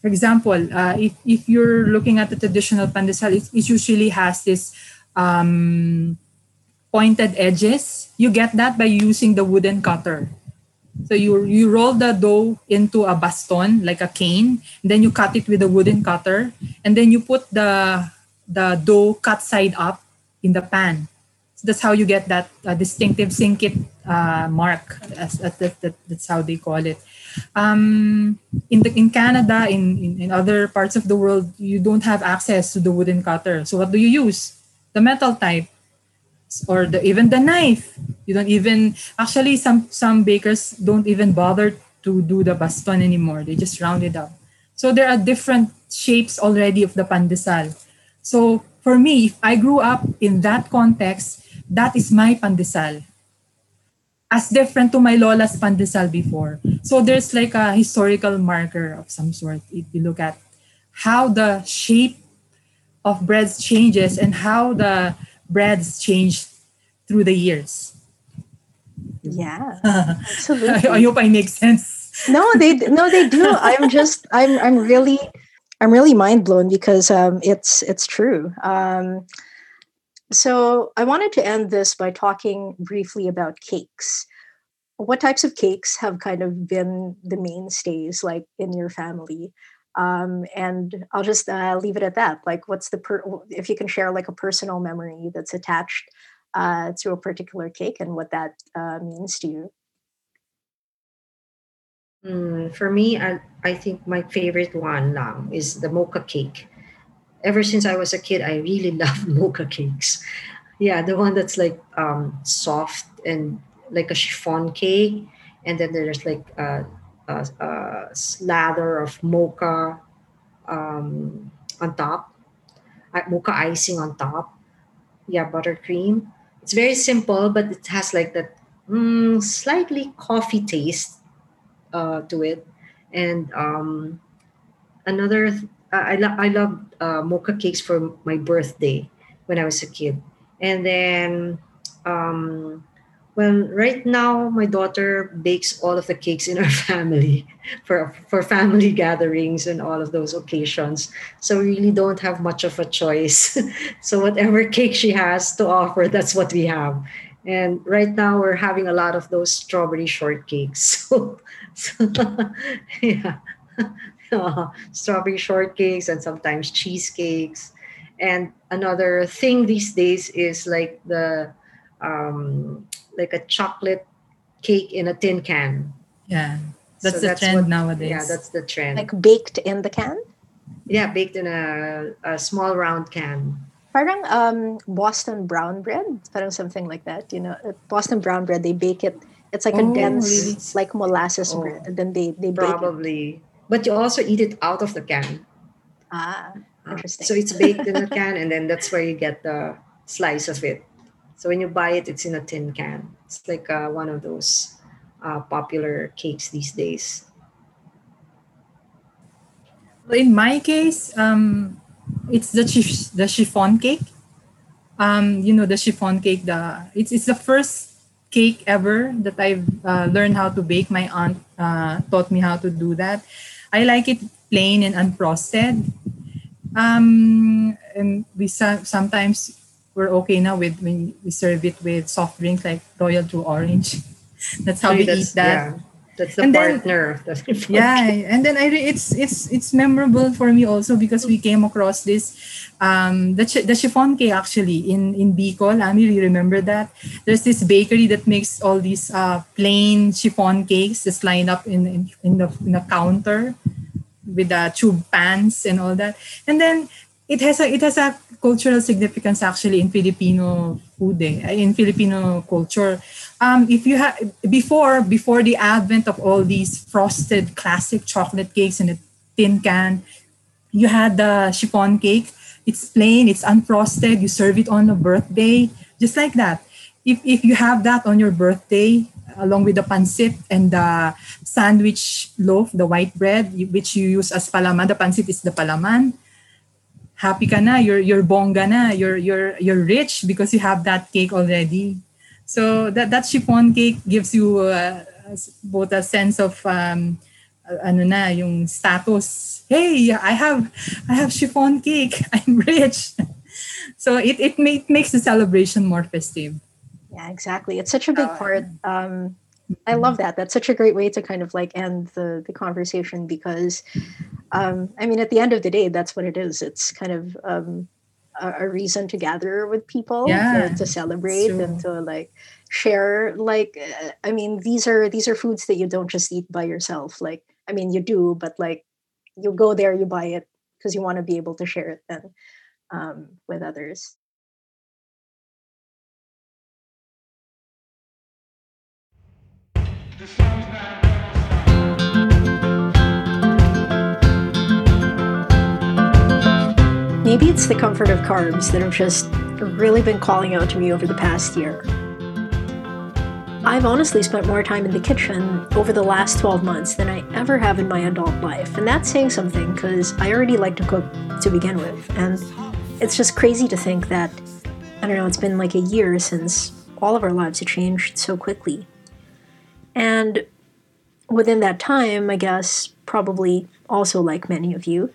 for example, uh, if, if you're looking at the traditional pandesal, it, it usually has this um, pointed edges. You get that by using the wooden cutter. So you you roll the dough into a baston like a cane, then you cut it with a wooden cutter, and then you put the the dough cut side up in the pan. So that's how you get that uh, distinctive singkit uh, mark. That's, that, that, that's how they call it. Um, in the in Canada, in, in in other parts of the world, you don't have access to the wooden cutter. So what do you use? The metal type or the, even the knife. You don't even actually some some bakers don't even bother to do the baston anymore. They just round it up. So there are different shapes already of the pandesal. So for me, if I grew up in that context, that is my pandesal. As different to my lola's pandesal before. So there's like a historical marker of some sort if you look at how the shape of breads changes and how the breads change through the years. Yeah, absolutely. I hope I make sense. No, they no they do. I'm just I'm I'm really I'm really mind blown because um, it's it's true. Um, so I wanted to end this by talking briefly about cakes. What types of cakes have kind of been the mainstays, like in your family? Um, and I'll just uh, leave it at that. Like, what's the per- if you can share like a personal memory that's attached uh, to a particular cake and what that uh, means to you? Mm, for me, I, I think my favorite one lang is the mocha cake. Ever since I was a kid, I really love mocha cakes. Yeah, the one that's like um, soft and like a chiffon cake, and then there's like a, a, a slather of mocha um, on top, mocha icing on top. Yeah, buttercream. It's very simple, but it has like that mm, slightly coffee taste uh, to it. And um, another, th- I, I, lo- I love uh, mocha cakes for my birthday when I was a kid. And then, um, well, right now my daughter bakes all of the cakes in our family for for family gatherings and all of those occasions. So we really don't have much of a choice. so whatever cake she has to offer, that's what we have. And right now we're having a lot of those strawberry shortcakes. So, so yeah. Uh, strawberry shortcakes and sometimes cheesecakes. And another thing these days is like the um, like a chocolate cake in a tin can. Yeah, that's So the that's trend what- nowadays. Yeah, that's the trend. Like baked in the can? yeah, baked in a, a small round can. Parang um, Boston brown bread, parang something like that. You know, uh, Boston brown bread, they bake it. It's like a Oh, dense, really? like molasses Oh, bread, and then they they bake it. Probably. But you also eat it out of the can. Ah, Uh, interesting. So it's baked in a can, and then that's where you get the slice of it. So when you buy it, it's in a tin can. It's like uh, one of those uh, popular cakes these days. in my case, um, it's the chif- the chiffon cake. Um, you know the chiffon cake. The it's it's the first cake ever that I've uh, learned how to bake. My aunt uh, taught me how to do that. I like it plain and unfrosted. Um, and we so- sometimes we're okay now with when we serve it with soft drinks like Royal True Orange. That's how we eat that. Yeah, that's the And then- partner. That's the yeah and then i re- it's it's it's memorable for me also because we came across this um the, the chiffon cake actually in in Bicol. I really remember that? There's this bakery that makes all these uh plain chiffon cakes just lined up in in, in the in the counter with the tube pans and all that. And then it has a it has a cultural significance actually in Filipino food eh, in Filipino culture um, if you have before before the advent of all these frosted classic chocolate cakes in a tin can, you had the chiffon cake. It's plain, it's unfrosted. You serve it on a birthday, just like that. If if you have that on your birthday, along with the pancit and the sandwich loaf, the white bread, which you use as palaman. The pancit is the palaman happy ka na, you're you're bongga na, you're you're you're rich because you have that cake already. So that that chiffon cake gives you uh, both a sense of um, ano na yung status. Hey, I have I have chiffon cake. I'm rich. so it it, make, makes the celebration more festive. Yeah, exactly. It's such a big part. Um, I love that. That's such a great way to kind of like end the the conversation because, um, I mean, at the end of the day, that's what it is. It's kind of um, a, a reason to gather with people yeah, to, to celebrate and to like share. Like, uh, I mean, these are these are foods that you don't just eat by yourself. Like, I mean, you do, but like, you go there, you buy it because you want to be able to share it then um, with others. Maybe it's the comfort of carbs that have just really been calling out to me over the past year. I've honestly spent more time in the kitchen over the last 12 months than I ever have in my adult life. And that's saying something because I already like to cook to begin with. And it's just crazy to think that, I don't know, it's been like a year since all of our lives have changed so quickly. And within that time, I guess, probably also like many of you,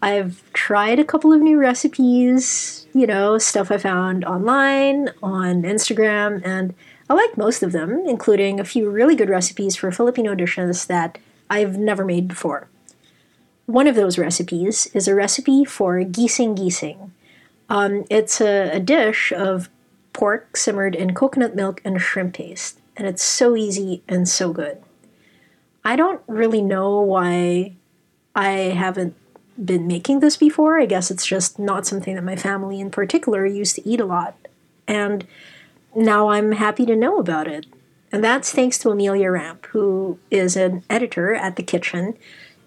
I've tried a couple of new recipes, you know, stuff I found online, on Instagram, and I like most of them, including a few really good recipes for Filipino dishes that I've never made before. One of those recipes is a recipe for gising gising. Um, it's a, a dish of pork simmered in coconut milk and shrimp paste, and it's so easy and so good. I don't really know why I haven't been making this before. I guess it's just not something that my family in particular used to eat a lot. And now I'm happy to know about it. And that's thanks to Amelia Rampe, who is an editor at The Kitchn.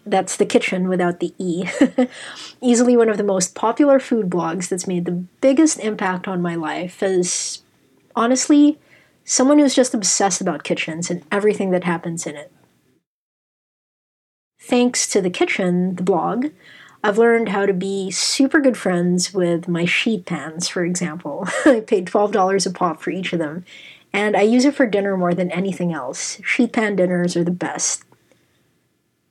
That's The Kitchen without the E. Easily one of the most popular food blogs that's made the biggest impact on my life as, honestly, someone who's just obsessed about kitchens and everything that happens in it. Thanks to The Kitchn, the blog, I've learned how to be super good friends with my sheet pans, for example. I paid $12 a pop for each of them, and I use it for dinner more than anything else. Sheet pan dinners are the best.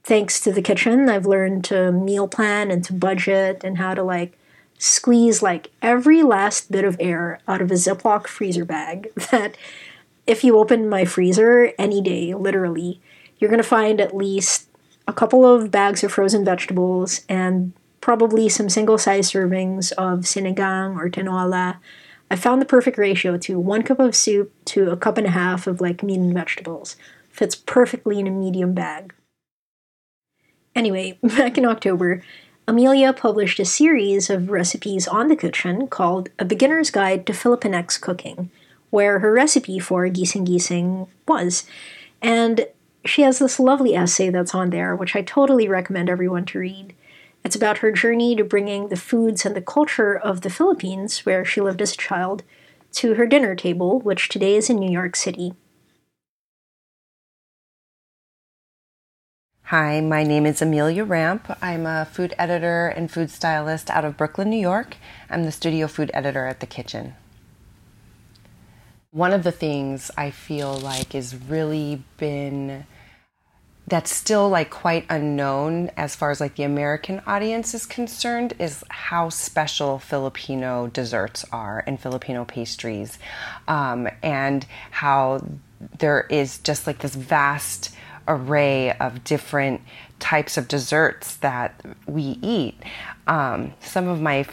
Thanks to the Kitchn, I've learned to meal plan and to budget and how to like squeeze like every last bit of air out of a Ziploc freezer bag that if you open my freezer any day, literally, you're going to find at least a couple of bags of frozen vegetables, and probably some single size servings of sinigang or tinola. I found the perfect ratio to one cup of soup to a cup and a half of like meat and vegetables. Fits perfectly in a medium bag. Anyway, back in October, Amelia published a series of recipes on the Kitchn called A Beginner's Guide to Filipinx Cooking, where her recipe for gising gising was. And she has this lovely essay that's on there, which I totally recommend everyone to read. It's about her journey to bringing the foods and the culture of the Philippines, where she lived as a child, to her dinner table, which today is in New York City. Hi, my name is Amelia Rampe. I'm a food editor and food stylist out of Brooklyn, New York. I'm the studio food editor at The Kitchn. One of the things I feel like has really been that's still like quite unknown as far as like the American audience is concerned is how special Filipino desserts are and Filipino pastries, um, and how there is just like this vast array of different types of desserts that we eat. Um, some of my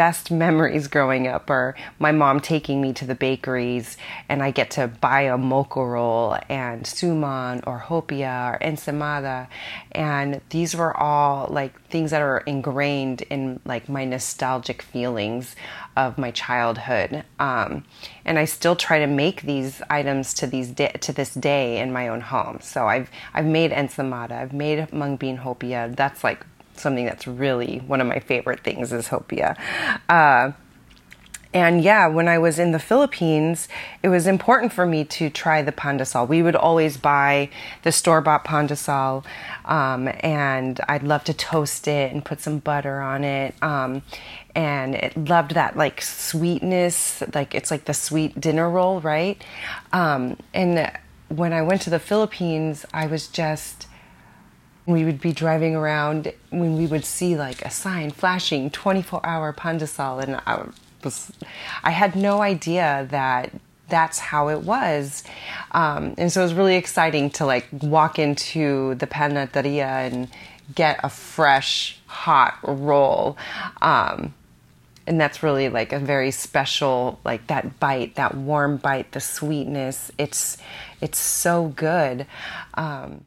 best memories growing up are my mom taking me to the bakeries and I get to buy a mocha roll and suman or hopia or ensamada. and these were all like things that are ingrained in like my nostalgic feelings of my childhood. Um, and I still try to make these items to these to this day in my own home. So I've I've made ensamada, I've made mung bean hopia. That's like something that's really one of my favorite things is hopia. Uh, and yeah, when I was in the Philippines, it was important for me to try the pandesal. We would always buy the store bought pandesal, um, and I'd love to toast it and put some butter on it. Um, and it loved that like sweetness, like it's like the sweet dinner roll, right? Um, and when I went to the Philippines, I was just we would be driving around when we would see like a sign flashing 24 hour pandesal and I was I had no idea that that's how it was. Um, and so it was really exciting to like walk into the panaderia and get a fresh hot roll. Um, and that's really like a very special like that bite that warm bite the sweetness. It's it's so good. Um,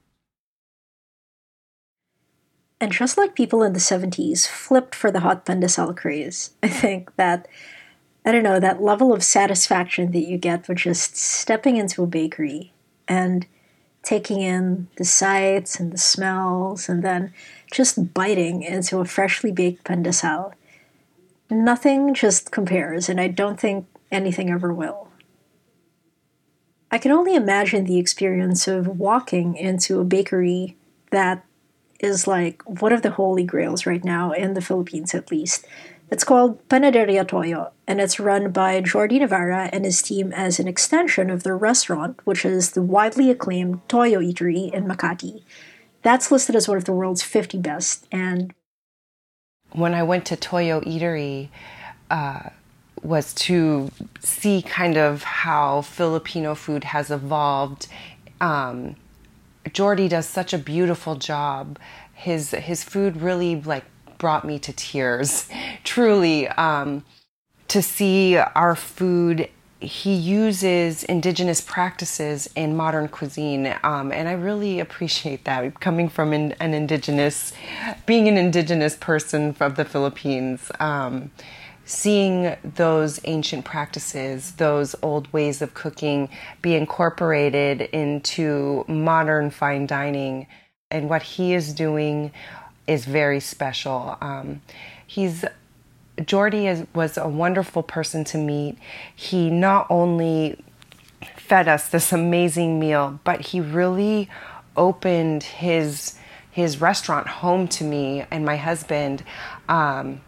and just like people in the 70s flipped for the hot pandesal craze, I think that, I don't know, that level of satisfaction that you get with just stepping into a bakery and taking in the sights and the smells and then just biting into a freshly baked pandesal. Nothing just compares, and I don't think anything ever will. I can only imagine the experience of walking into a bakery that is like one of the holy grails right now in the Philippines, at least. It's called Panaderia Toyo, and it's run by Jordi Navarra and his team as an extension of their restaurant, which is the widely acclaimed Toyo Eatery in Makati. That's listed as one of the world's 50 best. And when I went to Toyo Eatery, uh, was to see kind of how Filipino food has evolved. Um, Jordi does such a beautiful job. His his food really like brought me to tears. Truly, um, to see our food. He uses indigenous practices in modern cuisine, um, and I really appreciate that. Coming from an, an, indigenous, being an indigenous person from the Philippines, um, seeing those ancient practices, those old ways of cooking be incorporated into modern fine dining. And what he is doing is very special. Um, he's Jordi is, was a wonderful person to meet. He not only fed us this amazing meal, but he really opened his his restaurant home to me and my husband. Um,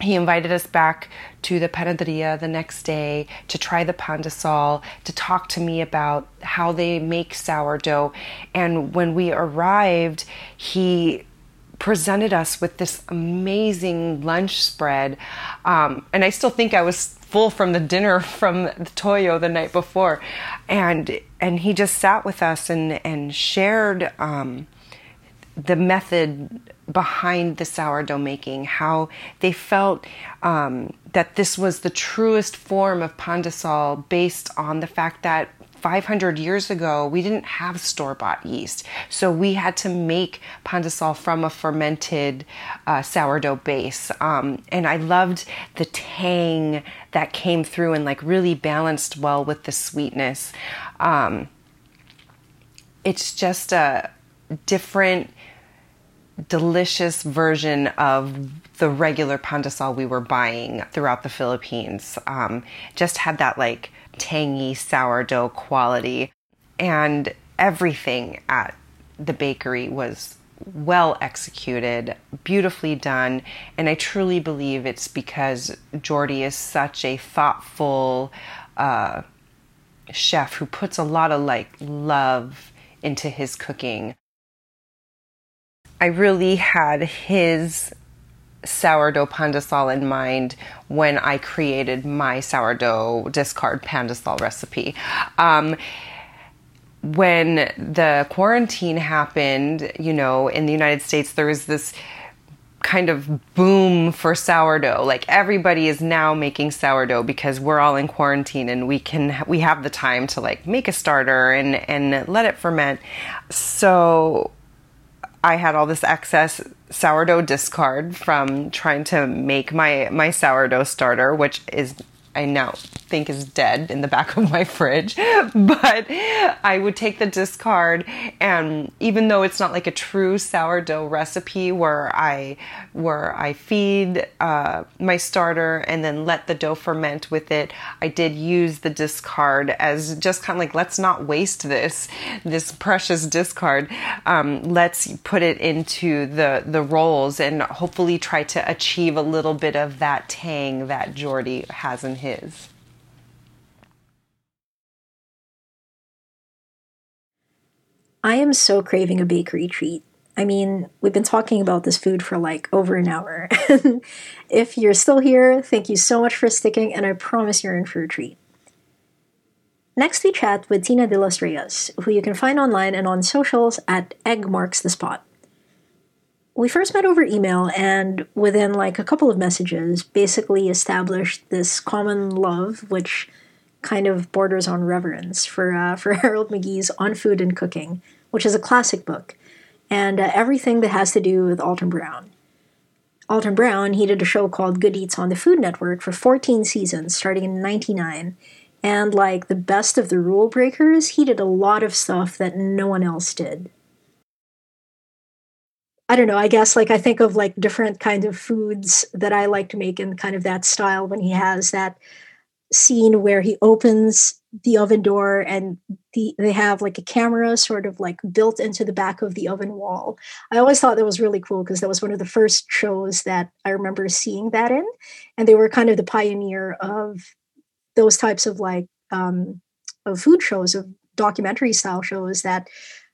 he invited us back to the panaderia the next day to try the pandesal, to talk to me about how they make sourdough. And when we arrived, he presented us with this amazing lunch spread. Um, and I still think I was full from the dinner from the Toyo the night before. And and he just sat with us and, and shared um, the method behind the sourdough making, how they felt um, that this was the truest form of pandesal based on the fact that 500 years ago, we didn't have store bought yeast. So we had to make pandesal from a fermented uh, sourdough base. Um, and I loved the tang that came through and like really balanced well with the sweetness. Um, it's just a different delicious version of the regular pandesal we were buying throughout the Philippines. Um, just had that like tangy sourdough quality, and everything at the bakery was well executed, beautifully done, and I truly believe it's because Jordi is such a thoughtful uh, chef who puts a lot of like love into his cooking. I really had his sourdough pandesal in mind when I created my sourdough discard pandesal recipe. Um, when the quarantine happened, you know, in the United States, there was this kind of boom for sourdough. Like everybody is now making sourdough because we're all in quarantine and we can we have the time to like make a starter and and let it ferment. So I had all this excess sourdough discard from trying to make my my sourdough starter, which is I now think is dead in the back of my fridge. But I would take the discard, and even though it's not like a true sourdough recipe where I where I feed uh, my starter and then let the dough ferment with it, I did use the discard as just kind of like let's not waste this this precious discard. Um, let's put it into the the rolls and hopefully try to achieve a little bit of that tang that Jordi has in his. I am so craving a bakery treat. I mean, we've been talking about this food for like over an hour. if you're still here, thank you so much for sticking, and I promise you're in for a treat. Next, we chat with Tina de los Reyes, who you can find online and on socials at Egg Marks the Spot. We first met over email, and within like a couple of messages, basically established this common love, which kind of borders on reverence for uh, for Harold McGee's On Food and Cooking, which is a classic book, and uh, everything that has to do with Alton Brown. Alton Brown, he did a show called Good Eats on the Food Network for 14 seasons, starting in 99. And like the best of the rule breakers, he did a lot of stuff that no one else did. I don't know, I guess like I think of like different kind of foods that I like to make in kind of that style when he has that scene where he opens the oven door and the, they have like a camera sort of like built into the back of the oven wall. I always thought that was really cool because that was one of the first shows that I remember seeing that in. And they were kind of the pioneer of those types of like um, of food shows, of documentary style shows that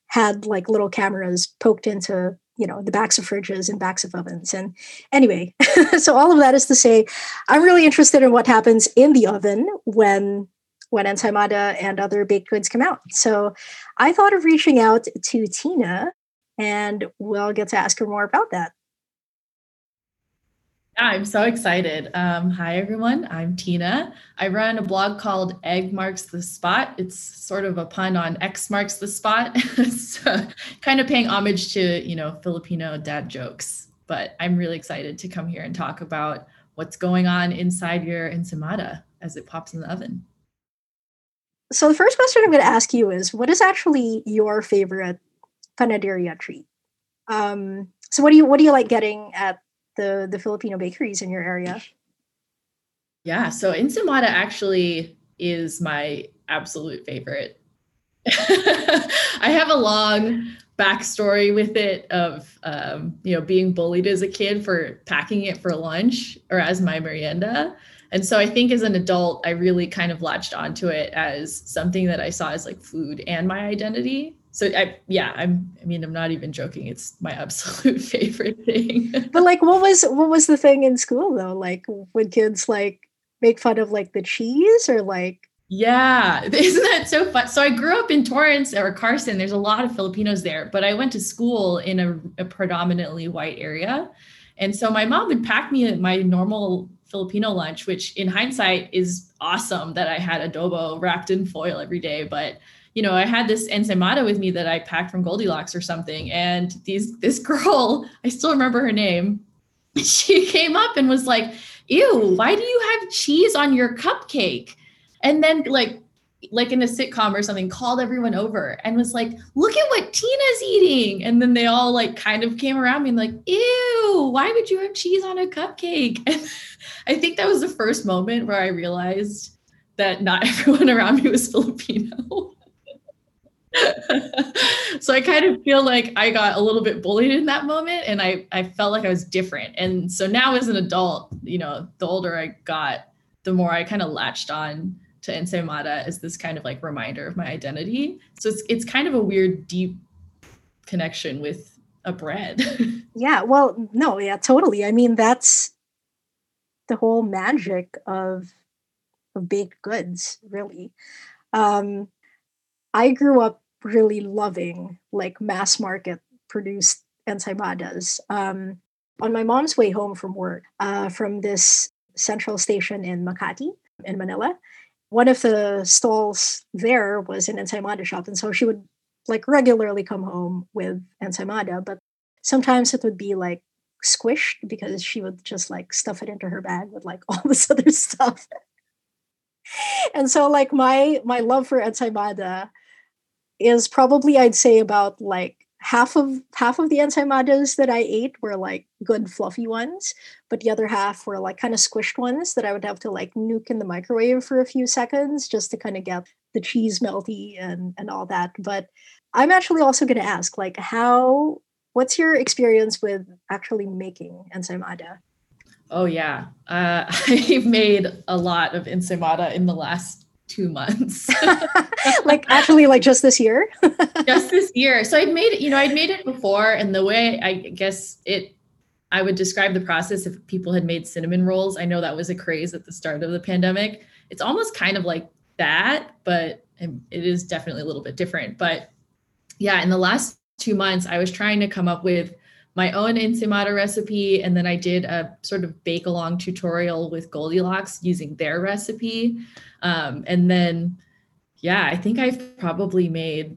had like little cameras poked into you know the backs of fridges and backs of ovens. And anyway so all of that is to say i'm really interested in what happens in the oven when when ensaimada and other baked goods come out. So i thought of reaching out to tina and we'll get to ask her more about that I'm so excited. Um, hi, everyone. I'm Tina. I run a blog called Egg Marks the Spot. It's sort of a pun on X marks the spot. so kind of paying homage to, you know, Filipino dad jokes. But I'm really excited to come here and talk about what's going on inside your ensaimada as it pops in the oven. So the first question I'm going to ask you is, what is actually your favorite panaderia treat? Um, so what do you what do you like getting at the the Filipino bakeries in your area? Yeah, so ensaimada actually is my absolute favorite. I have a long backstory with it of um, you know being bullied as a kid for packing it for lunch or as my merienda. And so I think as an adult, I really kind of latched onto it as something that I saw as like food and my identity so I yeah, I'm I mean I'm not even joking. It's my absolute favorite thing. but like what was what was the thing in school though? Like would kids like make fun of like the cheese or like yeah, isn't that so fun? So I grew up in Torrance or Carson. There's a lot of Filipinos there, but I went to school in a, a predominantly white area. And so my mom would pack me my normal Filipino lunch, which in hindsight is awesome that I had adobo wrapped in foil every day. But you know, I had this ensaimada with me that I packed from Goldilocks or something. And these this girl, I still remember her name. She came up and was like, Ew, why do you have cheese on your cupcake? And then like like in a sitcom or something, called everyone over and was like, look at what Tina's eating. And then they all like kind of came around me and like, ew, why would you have cheese on a cupcake? And I think that was the first moment where I realized that not everyone around me was Filipino. so I kind of feel like I got a little bit bullied in that moment and I, I felt like I was different. And so now as an adult, you know, the older I got, the more I kind of latched on to ensaimada as this kind of like reminder of my identity. So it's it's kind of a weird deep connection with a bread. yeah, well, no, yeah, totally. I mean, that's the whole magic of of baked goods, really. Um I grew up really loving like mass market produced ensaimadas. Um, on my mom's way home from work, uh, from this central station in Makati, in Manila, one of the stalls there was an ensaimada shop. And so she would like regularly come home with ensaimada, but sometimes it would be like squished because she would just like stuff it into her bag with like all this other stuff. and so like my my love for ensaimada is probably I'd say about like half of half of the ensaimadas that I ate were like good fluffy ones, but the other half were like kind of squished ones that I would have to like nuke in the microwave for a few seconds just to kind of get the cheese melty and and all that. But I'm actually also going to ask like how what's your experience with actually making ensaimada? Oh yeah, uh, I've made a lot of ensaimada in the last two months. like actually, like just this year. just this year. So I'd made it. You know, I'd made it before, and the way I guess it, I would describe the process if people had made cinnamon rolls. I know that was a craze at the start of the pandemic. It's almost kind of like that, but um, it is definitely a little bit different. But yeah, in the last two months, I was trying to come up with my own ensaimada recipe. And then I did a sort of bake along tutorial with Goldilocks using their recipe. Um, and then, yeah, I think I've probably made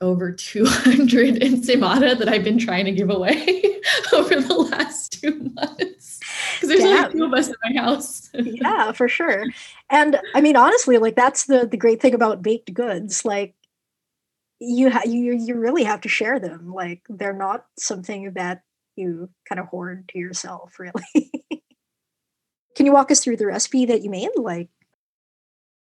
over 200 ensaimada that I've been trying to give away over the last two months. Because there's yeah. only two of us in my house. yeah, for sure. And I mean, honestly, like that's the the great thing about baked goods. Like you ha- you you really have to share them. Like they're not something that you kind of hoard to yourself, really. Can you walk us through the recipe that you made? Like,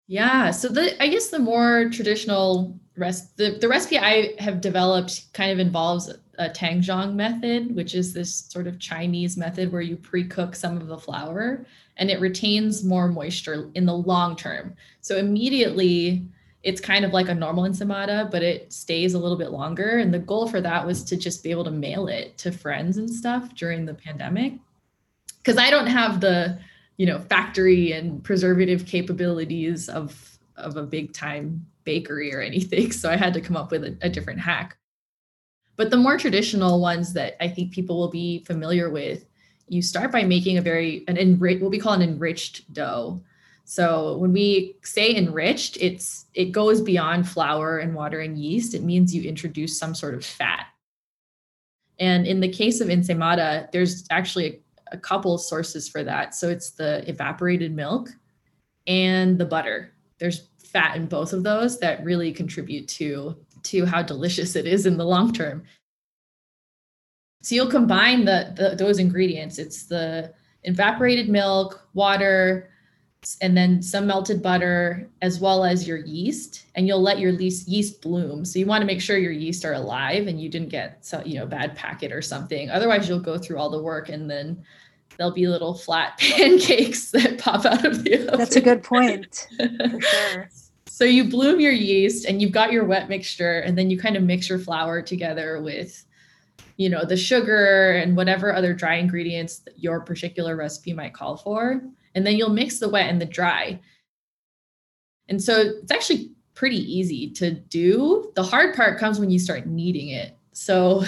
yeah. So the I guess the more traditional rest the, the recipe I have developed kind of involves a tangzhong method, which is this sort of Chinese method where you pre-cook some of the flour and it retains more moisture in the long term. So immediately it's kind of like a normal ensaimada, but it stays a little bit longer. And the goal for that was to just be able to mail it to friends and stuff during the pandemic. Because I don't have the, you know, factory and preservative capabilities of of a big time bakery or anything. So I had to come up with a, a different hack. But the more traditional ones that I think people will be familiar with, you start by making a very an enriched what we call an enriched dough. So when we say enriched, it's it goes beyond flour and water and yeast. It means you introduce some sort of fat. And in the case of ensaimada, there's actually a, a couple sources for that. So it's the evaporated milk and the butter. There's fat in both of those that really contribute to to how delicious it is in the long term. So you'll combine the, the those ingredients. It's the evaporated milk, water, and then some melted butter as well as your yeast and you'll let your yeast bloom. So you want to make sure your yeast are alive and you didn't get so you know bad packet or something. Otherwise you'll go through all the work and then there'll be little flat pancakes that pop out of the oven. that's a good point for sure. So you bloom your yeast and you've got your wet mixture and then you kind of mix your flour together with you know the sugar and whatever other dry ingredients that your particular recipe might call for and then you'll mix the wet and the dry. And so it's actually pretty easy to do. The hard part comes when you start kneading it. So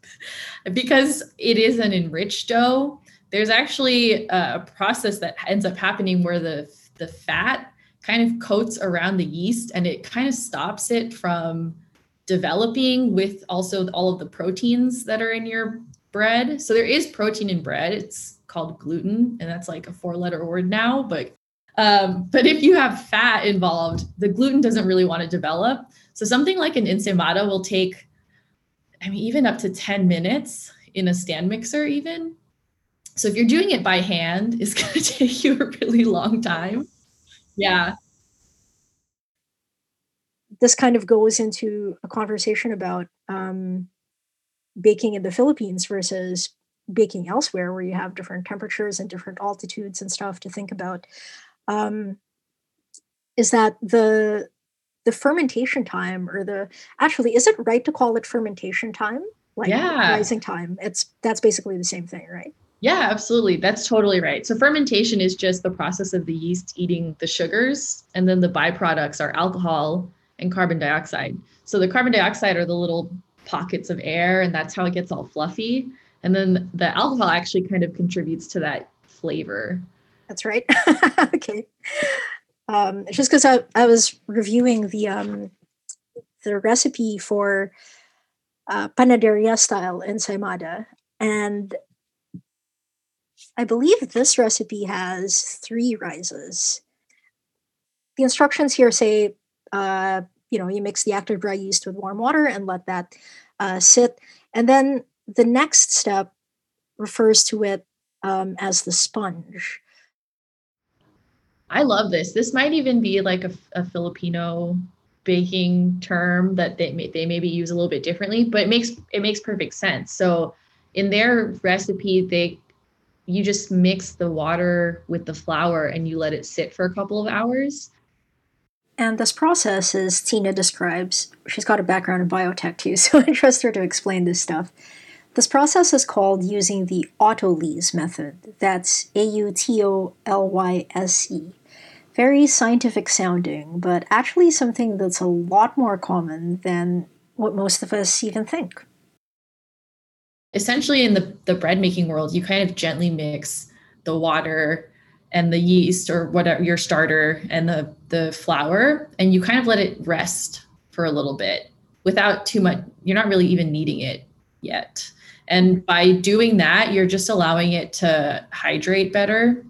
because it is an enriched dough, there's actually a process that ends up happening where the the fat kind of coats around the yeast and it kind of stops it from developing with also all of the proteins that are in your bread. So there is protein in bread. It's called gluten, and that's like a four letter word now. But um, but if you have fat involved, the gluten doesn't really want to develop. So something like an ensaimada will take, I mean, even up to 10 minutes in a stand mixer, even. So if you're doing it by hand, it's going to take you a really long time. Yeah. This kind of goes into a conversation about um, baking in the Philippines versus baking elsewhere where you have different temperatures and different altitudes and stuff to think about um, is that the the fermentation time or the actually is it right to call it fermentation time? Like yeah. rising time. It's that's basically the same thing right? Yeah absolutely. That's totally right. So fermentation is just the process of the yeast eating the sugars and then the byproducts are alcohol and carbon dioxide. So the carbon dioxide are the little pockets of air and that's how it gets all fluffy and then the alcohol actually kind of contributes to that flavor. That's right. Okay. Um, just because I, I was reviewing the um, the recipe for uh, panaderia style ensaimada and i believe this recipe has three rises. The instructions here say, uh, you know, you mix the active dry yeast with warm water and let that uh, sit. And then the next step refers to it um, as the sponge. I love this. This might even be like a, a Filipino baking term that they may, they maybe use a little bit differently, but it makes it makes perfect sense. So in their recipe, they you just mix the water with the flour and you let it sit for a couple of hours. And this process, as Tina describes, she's got a background in biotech too, so I trust her to explain this stuff. This process is called using the autolyse method. That's A U T O L Y S E. Very scientific sounding, but actually something that's a lot more common than what most of us even think essentially in the, the bread making world, you kind of gently mix the water and the yeast or whatever your starter and the the flour and you kind of let it rest for a little bit without too much you're not really even kneading it yet and by doing that you're just allowing it to hydrate better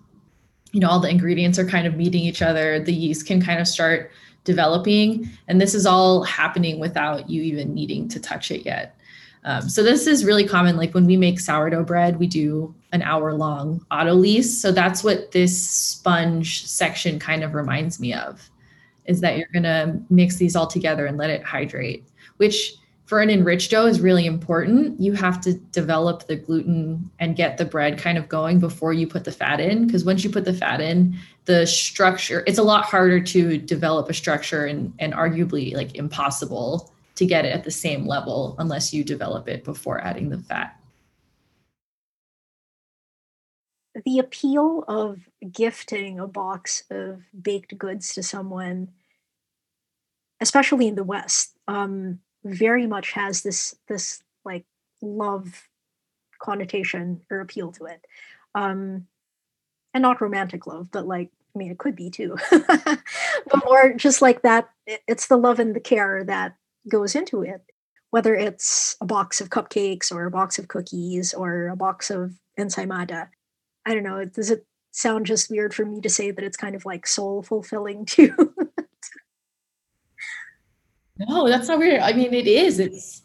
you know all the ingredients are kind of meeting each other the yeast can kind of start developing and this is all happening without you even needing to touch it yet um, so this is really common. Like when we make sourdough bread, we do an hour long autolyse. So that's what this sponge section kind of reminds me of, is that you're gonna mix these all together and let it hydrate, which for an enriched dough is really important. You have to develop the gluten and get the bread kind of going before you put the fat in. Because once you put the fat in, the structure, it's a lot harder to develop a structure and, and arguably like impossible to get it at the same level unless you develop it before adding the fat. The appeal of gifting a box of baked goods to someone, especially in the West, um, very much has this this like love connotation or appeal to it. Um, and not romantic love, but like I mean, it could be too, but more just like that. It's the love and the care that goes into it, whether it's a box of cupcakes or a box of cookies or a box of ensaimada. I don't know. Does it sound just weird for me to say that it's kind of like soul fulfilling too? No, that's not weird. I mean, it is. It's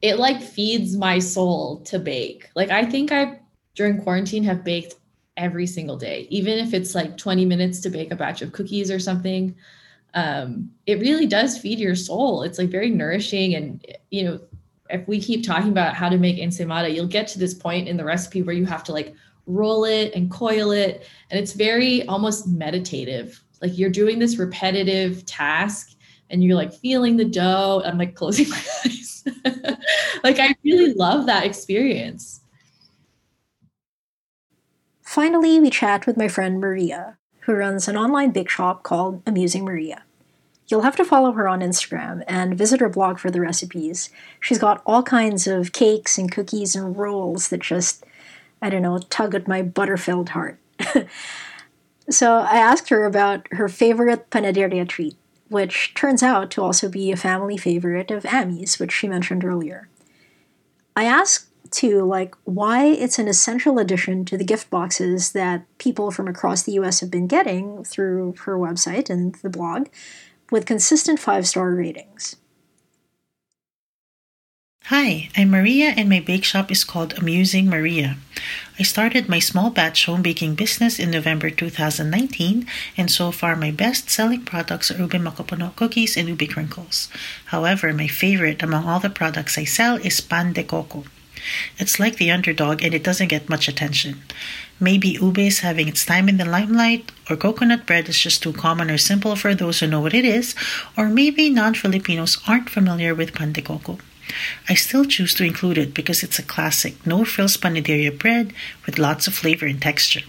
it like feeds my soul to bake. Like I think I during quarantine have baked every single day, even if it's like 20 minutes to bake a batch of cookies or something um, it really does feed your soul. It's like very nourishing. And, you know, if we keep talking about how to make ensaimada, you'll get to this point in the recipe where you have to like roll it and coil it. And it's very almost meditative. Like you're doing this repetitive task and you're like feeling the dough. I'm like closing my eyes. like I really love that experience. Finally, we chat with my friend Maria, who runs an online bake shop called Amusing Maria. You'll have to follow her on Instagram and visit her blog for the recipes. She's got all kinds of cakes and cookies and rolls that just, I don't know, tug at my butter filled heart. so I asked her about her favorite panaderia treat, which turns out to also be a family favorite of Amy's, which she mentioned earlier. I asked to like why it's an essential addition to the gift boxes that people from across the US have been getting through her website and the blog with consistent five star ratings. Hi, I'm Maria and my bake shop is called Amusing Maria. I started my small batch home baking business in November 2019 and so far my best selling products are ube makapuno cookies and ube crinkles. However, my favorite among all the products I sell is pan de coco. It's like the underdog and it doesn't get much attention. Maybe ube is having its time in the limelight, or coconut bread is just too common or simple for those who know what it is, or maybe non Filipinos aren't familiar with pan de coco. I still choose to include it because it's a classic, no frills panaderia bread with lots of flavor and texture.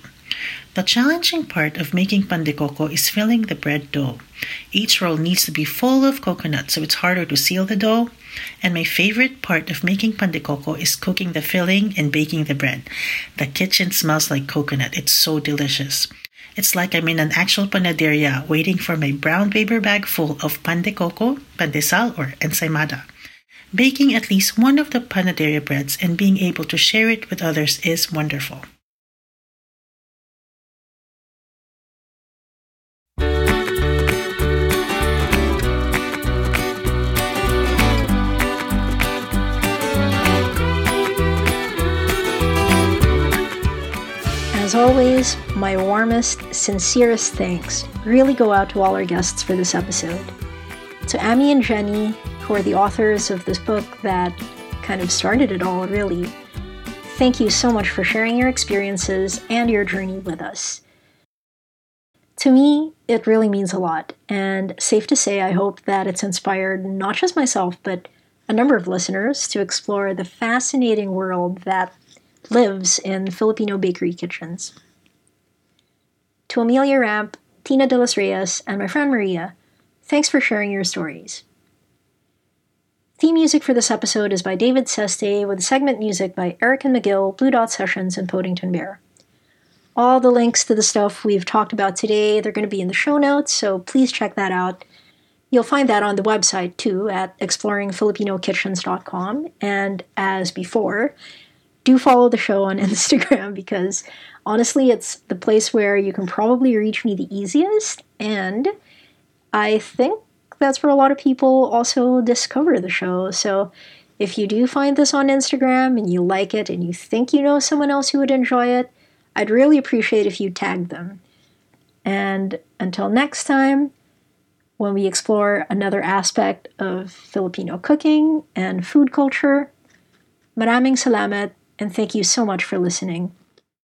The challenging part of making pan de coco is filling the bread dough. Each roll needs to be full of coconut, so it's harder to seal the dough. And my favorite part of making pan de coco is cooking the filling and baking the bread. The kitchen smells like coconut. It's so delicious. It's like I'm in an actual panaderia waiting for my brown paper bag full of pan de coco, pan de sal, or ensaimada. Baking at least one of the panaderia breads and being able to share it with others is wonderful. As always, my warmest, sincerest thanks really go out to all our guests for this episode. To Amy and Jenny, are the authors of this book that kind of started it all, really, thank you so much for sharing your experiences and your journey with us. To me, it really means a lot, and safe to say, I hope that it's inspired not just myself, but a number of listeners to explore the fascinating world that lives in Filipino bakery kitchens. To Amelia Rampe, Tina de los Reyes, and my friend Maria, thanks for sharing your stories. Theme music for this episode is by David Szesztay, with segment music by Eric and McGill, Blue Dot Sessions, and Podington Bear. All the links to the stuff we've talked about today, they're going to be in the show notes, so please check that out. You'll find that on the website too at exploringfilipinokitchens.com. And as before, do follow the show on Instagram because honestly, it's the place where you can probably reach me the easiest. And I think that's where a lot of people also discover the show. So if you do find this on Instagram and you like it and you think you know someone else who would enjoy it, I'd really appreciate if you tagged them. And until next time, when we explore another aspect of Filipino cooking and food culture, maraming salamat and thank you so much for listening.